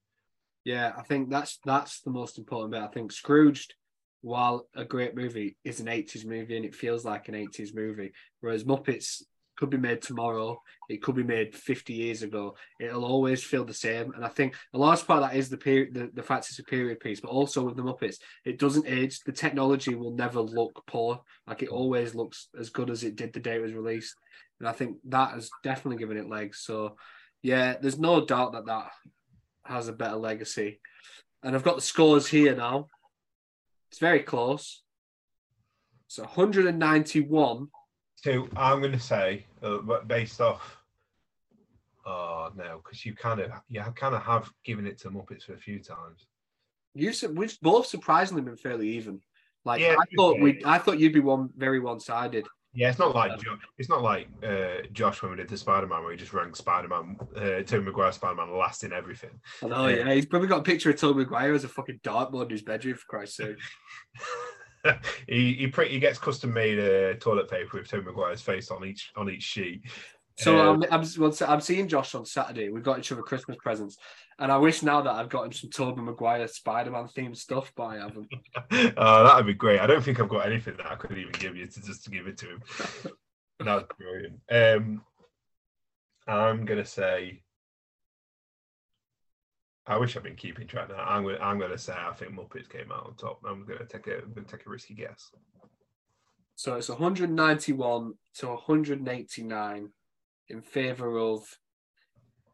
Yeah, I think that's that's the most important bit. I think Scrooged, while a great movie, is an 80s movie and it feels like an 80s movie. Whereas Muppets could be made tomorrow, it could be made 50 years ago. It'll always feel the same. And I think a large part of that is the period the, the fact it's a period piece, but also with the Muppets, it doesn't age. The technology will never look poor. Like it always looks as good as it did the day it was released. And I think that has definitely given it legs. So yeah, there's no doubt that that has a better legacy. And I've got the scores here now. It's very close. It's 191. So I'm going to say, uh, based off, oh no, because you kind of you kind of have given it to Muppets for a few times. You we've both surprisingly been fairly even. Like Yeah, I thought we, I thought you'd be one very one sided. Yeah, it's not like jo- it's not like uh, Josh when we did the Spider-Man where he just ranked Spider-Man, uh, Tobey Maguire Spider-Man last in everything. I know, Yeah. He's probably got a picture of Tobey Maguire as a fucking dartboard in his bedroom for Christ's sake. he he, pre- he gets custom made uh, toilet paper with Tobey Maguire's face on each on each sheet. So Uh, I'm, I'm, I'm seeing Josh on Saturday. We've got each other Christmas presents, and I wish now that I've got him some Tobey Maguire Spider-Man themed stuff, but I haven't. oh, that'd be great. I don't think I've got anything that I could even give you to just to give it to him. That's brilliant. Um, I'm gonna say. I wish I'd been keeping track now. I'm gonna I'm gonna say I think Muppets came out on top. I'm gonna take a I'm gonna take a risky guess. So it's 191 to 189 in favour of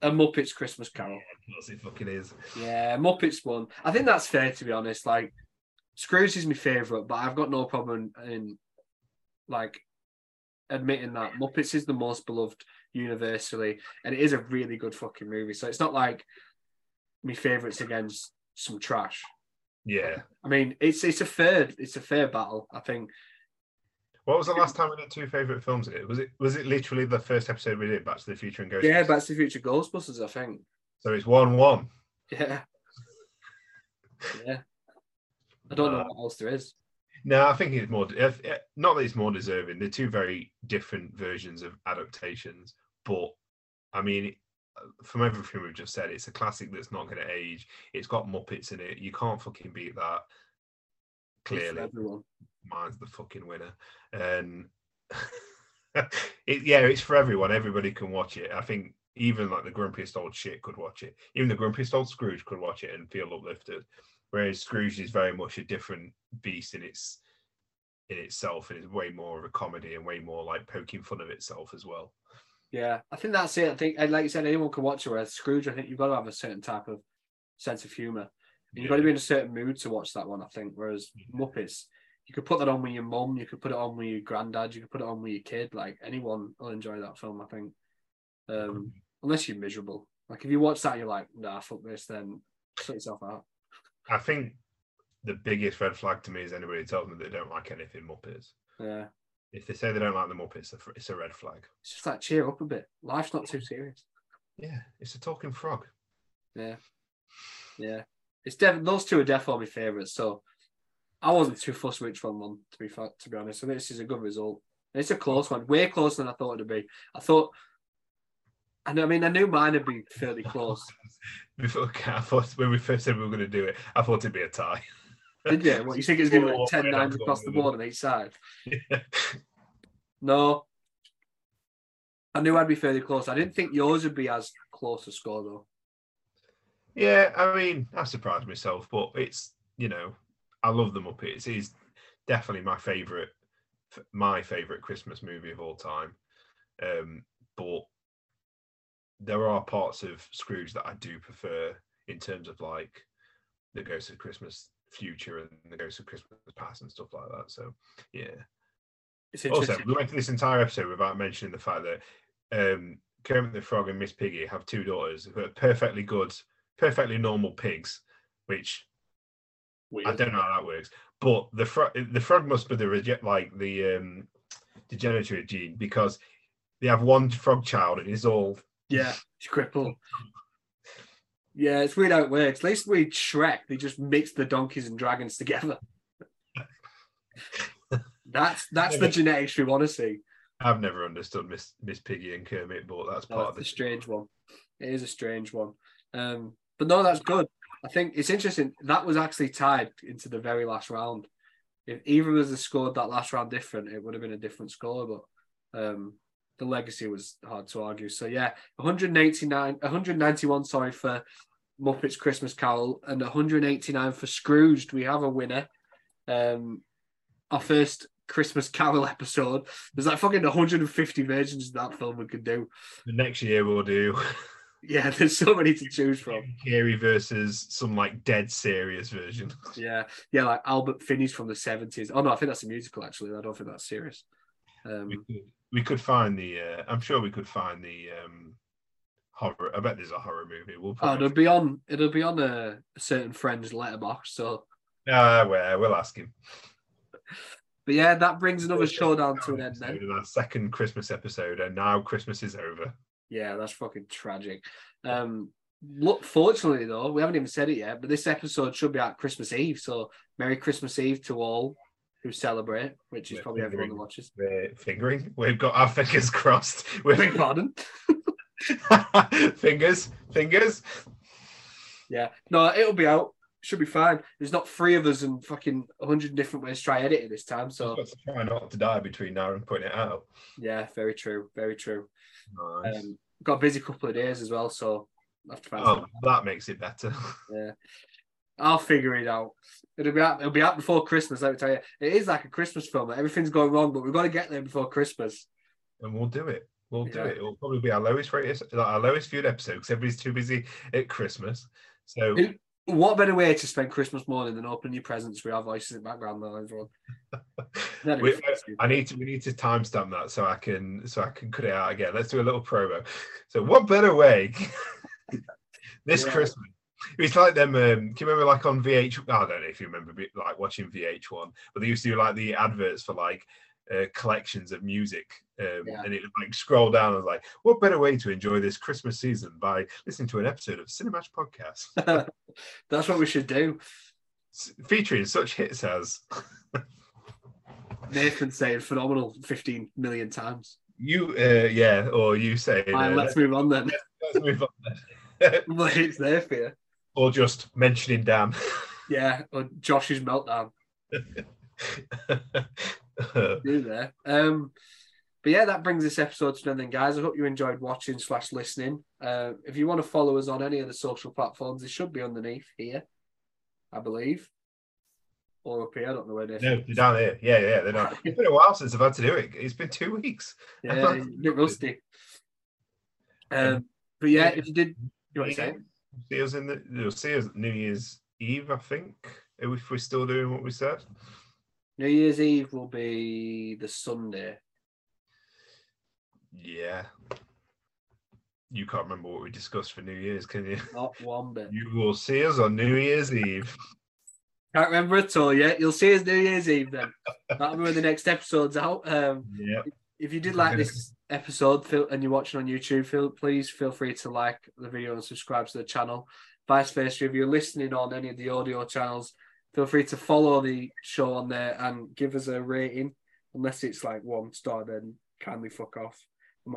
a Muppets Christmas Carol. Yes, it fucking is. Yeah, Muppets one. I think that's fair to be honest. Like Scrooge is my favourite, but I've got no problem in like admitting that Muppets is the most beloved universally, and it is a really good fucking movie. So it's not like my favourites against some trash. Yeah. I mean, it's it's a fair it's a fair battle. I think What was the last time we did two favorite films it? Was it was it literally the first episode we did Back to the Future and Ghostbusters? yeah, Back to the Future Ghostbusters. I think so it's one one. yeah, yeah. I don't know what else there is. No, I think it's more. If, not that it's more deserving. They're two very different versions of adaptations, but I mean, from everything we've just said, it's a classic that's not going to age. It's got Muppets in it. You can't fucking beat that. Clearly, everyone. mine's the fucking winner. And it, yeah, it's for everyone. Everybody can watch it. I think even like the grumpiest old shit could watch it. Even the grumpiest old Scrooge could watch it and feel uplifted. Whereas Scrooge is very much a different beast in its in itself, and it's way more of a comedy and way more like poking fun of itself as well. Yeah, I think that's it. I think, and like you said, anyone can watch it. Whereas Scrooge, I think you've got to have a certain type of sense of humor. You've got to be in a certain mood to watch that one. I think. Whereas Muppets, you could put that on with your mum, you could put it on with your granddad, you could put it on with your kid. Like anyone will enjoy that film. I think, um, unless you're miserable. Like if you watch that, you're like, nah, fuck this. Then sort yourself out. I think the biggest red flag to me is anybody who tells me they don't like anything Muppets. Yeah, If they say they don't like the Muppets, it's a- red flag. it's just like cheer up a bit. Life's not too serious. Yeah, it's a talking frog. Yeah, yeah. It's def- those two are definitely my favourites. So I wasn't too fussed which one won. To be fair, to be honest, I think this is a good result. It's a close one, way closer than I thought it'd be. I thought, and I mean, I knew mine would be fairly close. Before I thought when we first said we were going to do it, I thought it'd be a tie. Did you? What you think it's going to be like 10 yeah, 9 across the board on each side? Yeah. No. I knew I'd be fairly close. I didn't think yours would be as close a score though. Yeah, I mean, I surprised myself, but it's you know, I love the Muppets. It's definitely my favorite, my favorite Christmas movie of all time. Um, but there are parts of Scrooge that I do prefer in terms of like the Ghost of Christmas Future and the Ghost of Christmas Past and stuff like that. So yeah. Also, we went through this entire episode without mentioning the fact that um, Kermit the Frog and Miss Piggy have two daughters who are perfectly good, perfectly normal pigs, which I don't know how that works. But the frog, the frog must be the reject like the um, degenerative gene because they have one frog child and it's all Yeah, it's crippled. Yeah, it's weird how it works. At least with Shrek, they just mix the donkeys and dragons together. That's that's the genetics we want to see. I've never understood Miss Miss Piggy and Kermit, but that's No, part it's of a the strange one. It is a strange one. Um, but no, that's good. I think it's interesting. That was actually tied into the very last round. If either of us had scored that last round different, it would have been a different score. But um, the legacy was hard to argue. So yeah, 189, 191, sorry for Muppets Christmas Carol, and 189 for Scrooged. We have a winner. Um, our first Christmas Carol episode. There's like fucking 150 versions of that film we could do. The next year we'll do Yeah, there's so many to choose from. Carrey versus some like dead serious version. Yeah, yeah, like Albert Finney's from the 70s. Oh no, I think that's a musical actually. I don't think that's serious. Um, we could find the uh, I'm sure we could find the um horror I bet there's a horror movie. We'll oh, it'll be on. It'll be on a, a certain friend's Letterboxd. So, Ah, well, we'll ask him. but yeah, that brings another showdown to an end. Then, In our second Christmas episode, and now Christmas is over. yeah, that's fucking tragic. Um, look, fortunately though, we haven't even said it yet, but this episode should be out Christmas Eve. So, Merry Christmas Eve to all who celebrate, which is Yeah, probably everyone who watches. We're fingering. We've got our fingers crossed. We're pardon. fingers, fingers. Yeah, no, it'll be out. Should be fine. There's not three of us and fucking a hundred different ways to try editing this time. So Just got to try not to die between now and putting it out. yeah, very true, very true. Nice. Um, got a busy couple of days as well, so I have to find. oh, that makes it better. Yeah, I'll figure it out. It'll be out. It'll be out before Christmas. Let me tell you, it is like a Christmas film. That everything's going wrong, but we've got to get there before Christmas. and we'll do it. We'll do Yeah. it. It'll probably be our lowest rated, like our lowest viewed episode because everybody's too busy at Christmas. So It- What better way to spend Christmas morning than opening your presents with our voices in the background? Though, everyone. We, uh, do. I need to we need to timestamp that so I can so I can cut it out again. Let's do a little promo. So what better way this Yeah. Christmas? It's like them. Um, can you remember like on VH? I don't know if you remember like watching VH1, but they used to do like the adverts for like uh, collections of music, um, Yeah. and it would like scroll down. I was like, what better way to enjoy this Christmas season by listening to an episode of CineMatch Podcast That's what we should do. featuring such hits as Nathan saying phenomenal 15 million times. you, uh, yeah, or you say, uh, let's move on then. let's move on. then. But it's there for you. Or just mentioning Dan. Yeah, or Josh's meltdown. Do there. Um, but yeah, that brings this episode to an end, guys. I hope you enjoyed watching slash listening. Uh, if you want to follow us on any of the social platforms, they should be underneath here, I believe, or up here. I don't know where they're. no, they're down here. Yeah, yeah, they're down. It's been a while since I've had to do it. It's been two weeks. Yeah, a bit rusty. Um, but yeah, if you did, you want to say? See us in the. You'll see us New Year's Eve, I think. If we're still doing what we said. New Year's Eve will be the Sunday. Yeah. You can't remember what we discussed for New Year's, can you? Not one bit. You will see us on New Year's Eve. Can't remember at all yet. You'll see us New Year's Eve then. That'll be when the next episode's out. Um, Yeah. if you did like this episode feel, and you're watching on YouTube, feel, please feel free to like the video and subscribe to the channel. Vice versa, if you're listening on any of the audio channels, feel free to follow the show on there and give us a rating. Unless it's like one star, then kindly fuck off.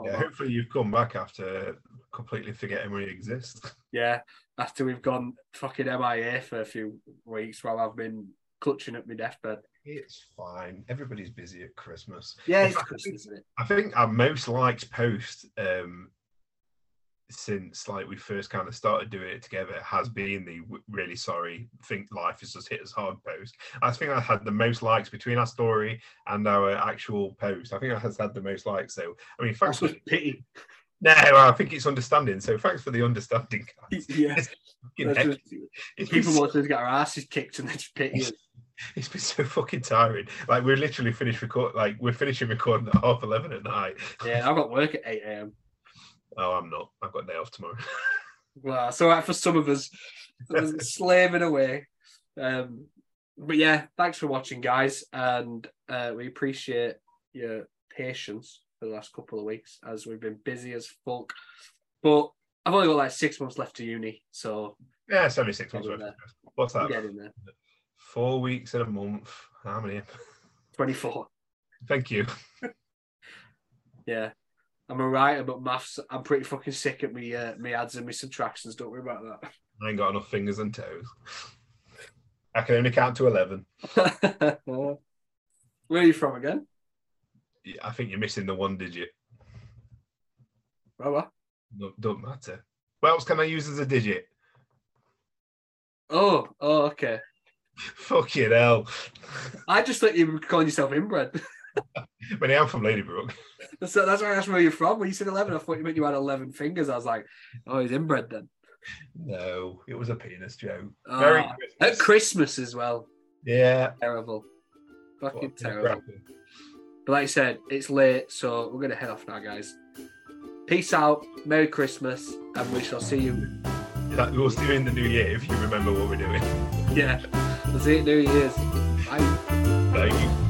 Yeah, hopefully you've come back after completely forgetting we exist. yeah. After we've gone fucking MIA for a few weeks while I've been clutching at my deathbed. It's fine. Everybody's busy at Christmas. Yeah, it's fact, Christmas, isn't it? I think our most liked post um, since like we first kind of started doing it together has been the really sorry think life has just hit us hard post. I think I had the most likes between our story and our actual post. I think I has had the most likes. So I mean, thanks That's for just pity. No, I think it's understanding. So thanks for the understanding, guys. Yeah. It's fucking That's hectic. just- people so- want us to get our asses kicked and they just pity us. It's been so fucking tiring. Like we're literally finished record. Like we're finishing recording at half eleven at night. Yeah, I've got work at 8 a.m. Oh, I'm not. I've got a day off tomorrow. Well, it's all right for some of us. slaving away. Um, but yeah, thanks for watching, guys, and uh, we appreciate your patience for the last couple of weeks as we've been busy as fuck. But I've only got like six months left to uni, so yeah, it's only six months Get in there. What's that? Four weeks in a month. How many? 24. Thank you. Yeah. I'm a writer, but maths, I'm pretty fucking sick at me, uh, me adds and me subtractions. Don't worry about that. I ain't got enough fingers and toes. I can only count to eleven. Where are you from again? I think you're missing the one digit. What? No, don't matter. What else can I use as a digit? oh, oh, okay. Fucking hell. I just thought you were calling yourself inbred. But I am from Ladybrook. That's, that's why I asked where you're from. When you said 11, I thought you meant you had 11 fingers. I was like, oh, he's inbred then. No, it was a penis joke. Ah, oh, Very at Christmas. Christmas as well. Yeah. Terrible. Fucking What terrible. But like I said, it's late, so we're going to head off now, guys. Peace out. Merry Christmas. And we shall see you. That we'll see you in the new year if you remember what we're doing. Yeah. We'll see you at New Year's. Bye. Thank you.